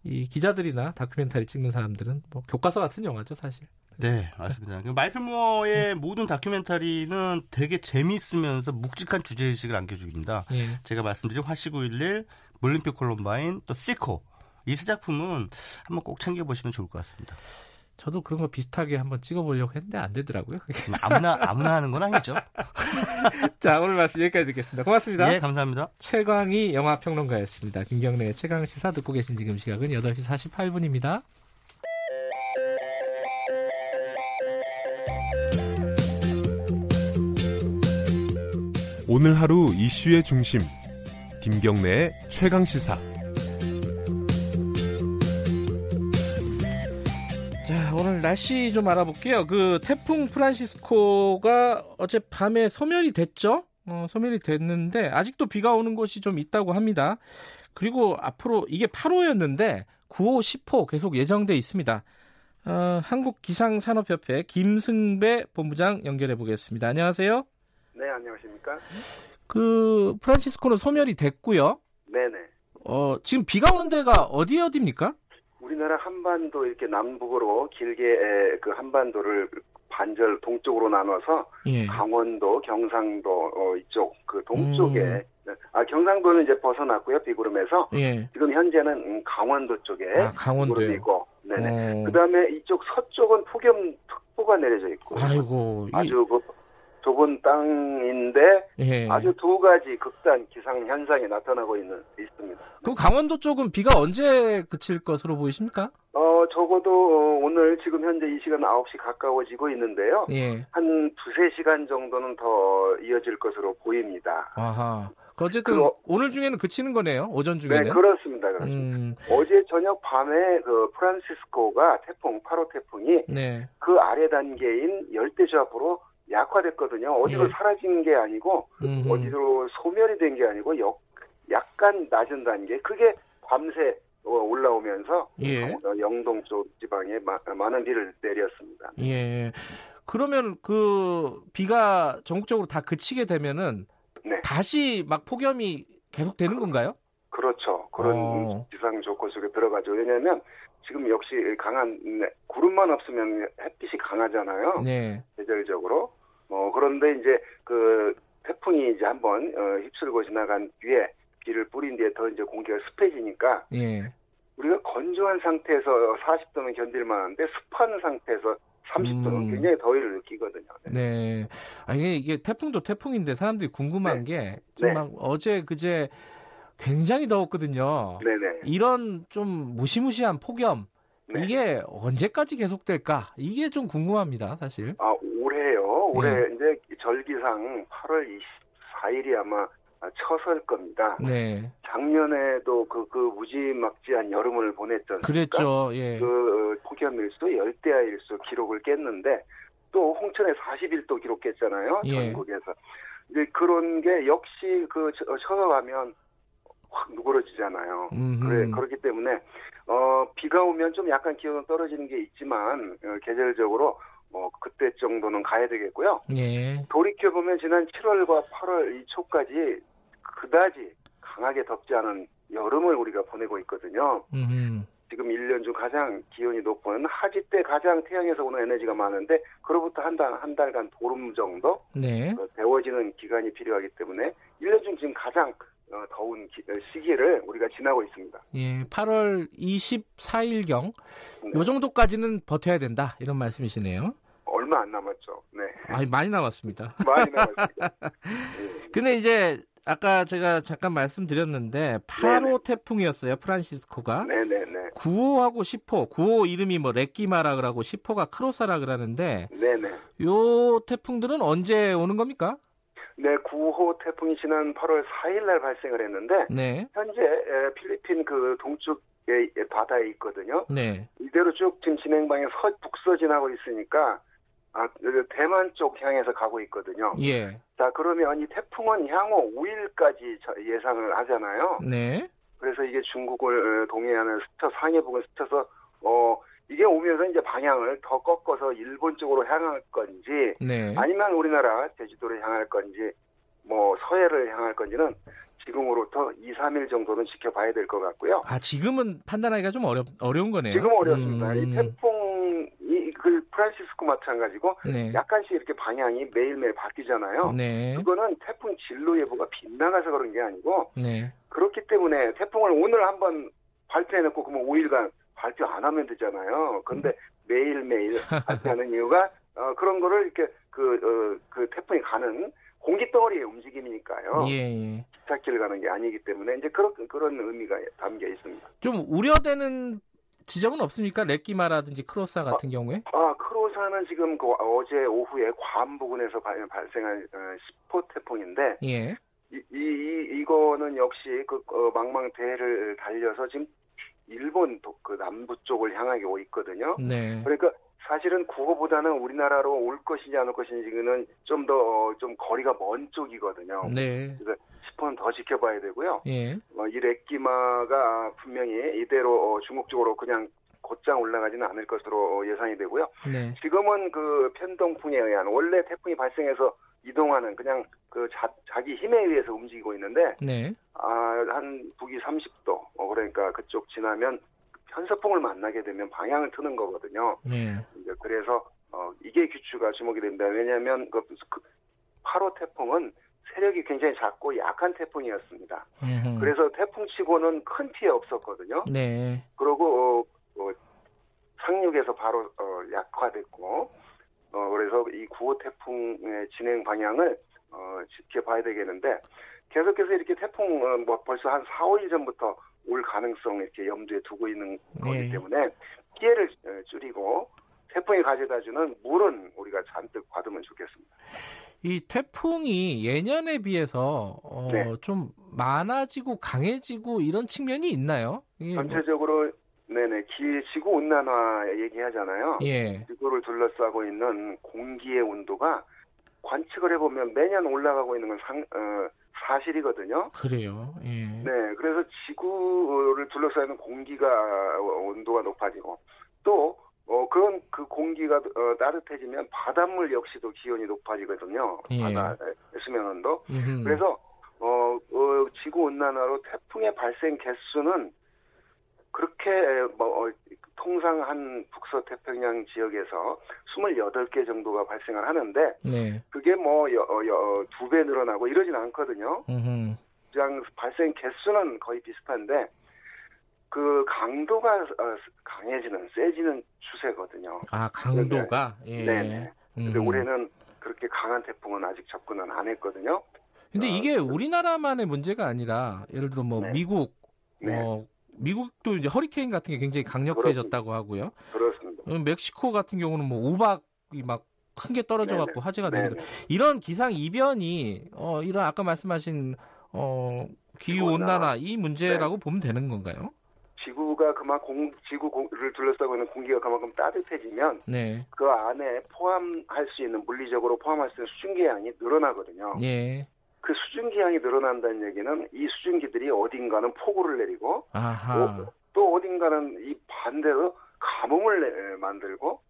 이 기자들이나 다큐멘터리 찍는 사람들은 뭐 교과서 같은 영화죠 사실. 네 맞습니다. 그 마이클 모어의 네. 모든 다큐멘터리는 되게 재미있으면서 묵직한 주제 의식을 안겨줍니다. 네. 제가 말씀드린 화씨911, Bowling for Columbine, 또 Sicko 이 세 작품은 한번 꼭 챙겨보시면 좋을 것 같습니다. 저도 그런 거 비슷하게 한번 찍어보려고 했는데 안 되더라고요. 아무나 아무나 하는 건 아니죠. 자 오늘 말씀 여기까지 듣겠습니다. 고맙습니다. 네 감사합니다. 최광희 영화 평론가였습니다. 김경래의 최강 시사 듣고 계신 지금 시각은 8시 48분입니다. 오늘 하루 이슈의 중심 김경래의 최강 시사. 날씨 좀 알아볼게요. 그 태풍 프란시스코가 어제 밤에 소멸이 됐죠? 어, 소멸이 됐는데 아직도 비가 오는 곳이 좀 있다고 합니다. 그리고 앞으로 이게 8호였는데 9호, 10호 계속 예정돼 있습니다. 어, 한국기상산업협회 김승배 본부장 연결해 보겠습니다. 안녕하세요. 네, 안녕하십니까? 그 프란시스코는 소멸이 됐고요. 네 네. 어, 지금 비가 오는 데가 어디 어디입니까? 우리나라 한반도 이렇게 남북으로 길게 그 한반도를 반절 동쪽으로 나눠서 예. 강원도, 경상도 어, 이쪽 그 동쪽에 음. 아 경상도는 이제 벗어났고요 비구름에서 예. 지금 현재는 음, 강원도 쪽에 아, 강원도이고 네네 어. 그다음에 이쪽 서쪽은 폭염 특보가 내려져 있고 아이고 아주 그 좁은 땅인데 예. 아주 두 가지 극단 기상 현상이 나타나고 있는 있습니다. 그럼 강원도 쪽은 비가 언제 그칠 것으로 보이십니까? 어 적어도 오늘 지금 현재 이 시간 9시 가까워지고 있는데요. 예. 한 두세 시간 정도는 더 이어질 것으로 보입니다. 아하. 그 어쨌든 그, 오늘 중에는 그치는 거네요. 오전 중에는. 네, 그렇습니다. 그렇습니다. 음. 어제 저녁 밤에 그 프란시스코가 태풍 8호 태풍이 네. 그 아래 단계인 열대저압으로 약화됐거든요. 어디로 예. 사라진 게 아니고 음흠. 어디로 소멸이 된 게 아니고 역, 약간 낮은 단계. 그게 밤새 어, 올라오면서 예. 어, 영동 쪽 지방에 마, 많은 비를 내렸습니다. 예. 그러면 그 비가 전국적으로 다 그치게 되면은 네. 다시 막 폭염이 계속 되는 건가요? 그렇죠. 그런 어. 기상 조건 속에 들어가죠. 왜냐하면 지금 역시 강한 네, 구름만 없으면 햇빛이 강하잖아요. 네. 계절적으로. 어 그런데 이제 그 태풍이 이제 한번 어, 휩쓸고 지나간 뒤에 비를 뿌린 뒤에 더 이제 공기가 습해지니까 예. 우리가 건조한 상태에서 40도는 견딜 만 한데 습한 상태에서 30도는 음. 굉장히 더위를 느끼거든요. 네. 네. 아 이게 이게 태풍도 태풍인데 사람들이 궁금한 네. 게좀 네. 어제 그제 굉장히 더웠거든요. 네네. 이런 좀 무시무시한 폭염 네. 이게 언제까지 계속될까? 이게 좀 궁금합니다, 사실. 아 올해요. 올해 네. 이제 절기상 8월 24일이 아마 처설 겁니다. 네. 작년에도 그, 그 무지막지한 여름을 보냈던 그랬죠. 예. 그 폭염일수, 열대야일수 기록을 깼는데 또 홍천에 41도 기록했잖아요. 예. 전국에서. 이제 그런 게 역시 그 처서 가면 확 누그러지잖아요. 그래, 그렇기 때문에 어, 비가 오면 좀 약간 기온은 떨어지는 게 있지만 어, 계절적으로 뭐 그때 정도는 가야 되겠고요. 예. 돌이켜 보면 지난 7월과 8월 이 초까지 그다지 강하게 덥지 않은 여름을 우리가 보내고 있거든요. 음흠. 지금 1년 중 가장 기온이 높은 하지 때 가장 태양에서 오는 에너지가 많은데 그로부터 한 달, 한 달간 보름 정도 네. 어, 데워지는 기간이 필요하기 때문에 1년 중 지금 가장 어, 더운 기, 어, 시기를 우리가 지나고 있습니다. 예, 8월 24일경 네. 요 정도까지는 버텨야 된다 이런 말씀이시네요. 얼마 안 남았죠. 네. 아, 많이 남았습니다. 많이 남았습니다. 네. 근데 이제 아까 제가 잠깐 말씀드렸는데 8호 네네. 태풍이었어요. 프란시스코가. 네네네. 9호하고 10호. 9호 이름이 뭐 레끼마라 그러고 10호가 크로사라 그러는데 네네. 요 태풍들은 언제 오는 겁니까? 네, 9호 태풍이 지난 8월 4일 날 발생을 했는데 네. 현재 필리핀 그 동쪽 의 바다에 있거든요. 네. 이대로 쭉 지금 진행 방향 서 북서진하고 있으니까 아, 대만 쪽 향해서 가고 있거든요. 예. 자, 그러면 이 태풍은 향후 5일까지 예상을 하잖아요. 네. 그래서 이게 중국을 어, 동해안을 스쳐 상해 부근 스쳐서 어 이게 오면서 이제 방향을 더 꺾어서 일본 쪽으로 향할 건지 네. 아니면 우리나라 제주도를 향할 건지 뭐 서해를 향할 건지는 지금으로부터 2, 3일 정도는 지켜봐야 될 것 같고요. 아, 지금은 판단하기가 좀 어렵, 어려운 거네요. 지금 어렵습니다. 음. 이 태풍이 그 프란시스코 마찬가지고 네. 약간씩 이렇게 방향이 매일매일 바뀌잖아요. 네. 그거는 태풍 진로 예보가 빗나가서 그런 게 아니고 네. 그렇기 때문에 태풍을 오늘 한번 발표해놓고 그러면 5일간 발표 안 하면 되잖아요. 근데 음. 매일매일 발표하는 이유가 어, 그런 거를 이렇게 그, 어, 그 태풍이 가는 공기덩어리의 움직임이니까요. 예, 예. 기찻길을 가는 게 아니기 때문에 이제 그런 그런 의미가 담겨 있습니다. 좀 우려되는 지점은 없습니까? 레끼마라든지 크로사 같은 아, 경우에? 아, 크로사는 지금 그 어제 오후에 괌 부근에서 발생한 10호 어, 태풍인데 예. 이, 이, 이거는 역시 그 어, 망망대해를 달려서 지금 일본 그 남부 쪽을 향하게 오고 있거든요. 네. 그러니까 사실은 국어보다는 우리나라로 올 것인지 안올 것인지는 좀 더좀 어, 거리가 먼 쪽이거든요. 네. 그래서 10분 더 지켜봐야 되고요. 예. 어, 이 렉기마가 분명히 이대로 어, 중국 쪽으로 그냥 곧장 올라가지는 않을 것으로 예상이 되고요. 네. 지금은 그 편동풍에 의한 원래 태풍이 발생해서 이동하는 그냥 그 자, 자기 힘에 의해서 움직이고 있는데 네. 아, 한 북위 30도 어, 그러니까 그쪽 지나면 현서풍을 만나게 되면 방향을 트는 거거든요. 네. 이제 그래서 어, 이게 규추가 주목이 됩니다. 왜냐하면 그, 그 8호 태풍은 세력이 굉장히 작고 약한 태풍이었습니다. 음흠. 그래서 태풍치고는 큰 피해 없었거든요. 네. 그리고 어, 어, 상륙에서 바로 어, 약화됐고 어, 그래서 이 9호 태풍의 진행 방향을 어, 지켜봐야 되겠는데 계속해서 이렇게 태풍 어, 뭐 벌써 한 4, 5일 전부터 올 가능성 이렇게 염두에 두고 있는 거기 네. 때문에 피해를 어, 줄이고 태풍이 가져다주는 물은 우리가 잔뜩 받으면 좋겠습니다. 이 태풍이 예년에 비해서 어, 네. 좀 많아지고 강해지고 이런 측면이 있나요? 뭐 전체적으로 뭐... 네네 기 지구 온난화 얘기하잖아요. 예. 지구를 둘러싸고 있는 공기의 온도가 관측을 해보면 매년 올라가고 있는 건 상, 어, 사실이거든요. 그래요. 예. 네, 그래서 지구를 둘러싸이는 공기가 온도가 높아지고 또 어, 그런 그 공기가 어, 따뜻해지면 바닷물 역시도 기온이 높아지거든요. 예. 바다 수면 온도. 음흠. 그래서 어, 어, 지구 온난화로 태풍의 발생 개수는 그렇게 뭐 어, 통상 한 북서태평양 지역에서 28개 정도가 발생을 하는데 네. 그게 뭐 두배 어, 늘어나고 이러진 않거든요. 음흠. 그냥 발생 개수는 거의 비슷한데 그 강도가 어, 강해지는 세지는 추세거든요. 아 강도가 예. 네. 근데 올해는 그렇게 강한 태풍은 아직 접근은 안 했거든요. 근데 이게 우리나라만의 문제가 아니라 예를 들어 뭐 네. 미국 네. 어, 미국도 이제 허리케인 같은 게 굉장히 강력해졌다고 하고요. 그렇습니다. 멕시코 같은 경우는 뭐 우박이 막 큰 게 떨어져 갖고 화제가 되거든요. 이런 기상 이변이 어 이런 아까 말씀하신 어 기후 온난화 이 문제라고 네. 보면 되는 건가요? 지구가 그만큼 지구를 둘러싸고 있는 공기가 그만큼 따뜻해지면 네. 그 안에 포함할 수 있는 물리적으로 포함할 수 있는 수증기량이 늘어나거든요. 예. 그 수증기량이 늘어난다는 얘기는 이 수증기들이 어딘가는 폭우를 내리고 아하. 또 어딘가는 이 반대로 가뭄을 만들고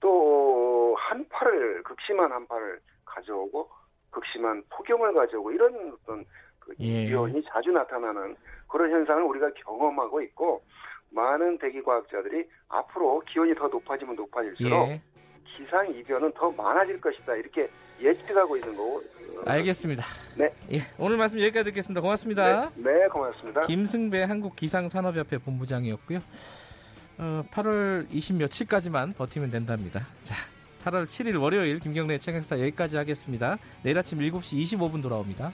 또 한파를 극심한 한파를 가져오고 극심한 폭염을 가져오고 이런 어떤 그 예. 기온이 자주 나타나는 그런 현상을 우리가 경험하고 있고 많은 대기 과학자들이 앞으로 기온이 더 높아지면 높아질수록 예. 기상 이변은 더 많아질 것이다 이렇게 예측하고 있는 거고. 알겠습니다. 네. 예, 오늘 말씀 여기까지 듣겠습니다. 고맙습니다. 네, 네 고맙습니다. 김승배 한국기상산업협회 본부장이었고요. 어, 8월 20 며칠까지만 버티면 된답니다. 자, 8월 7일 월요일 김경래 최강사 여기까지 하겠습니다. 내일 아침 7시 25분 돌아옵니다.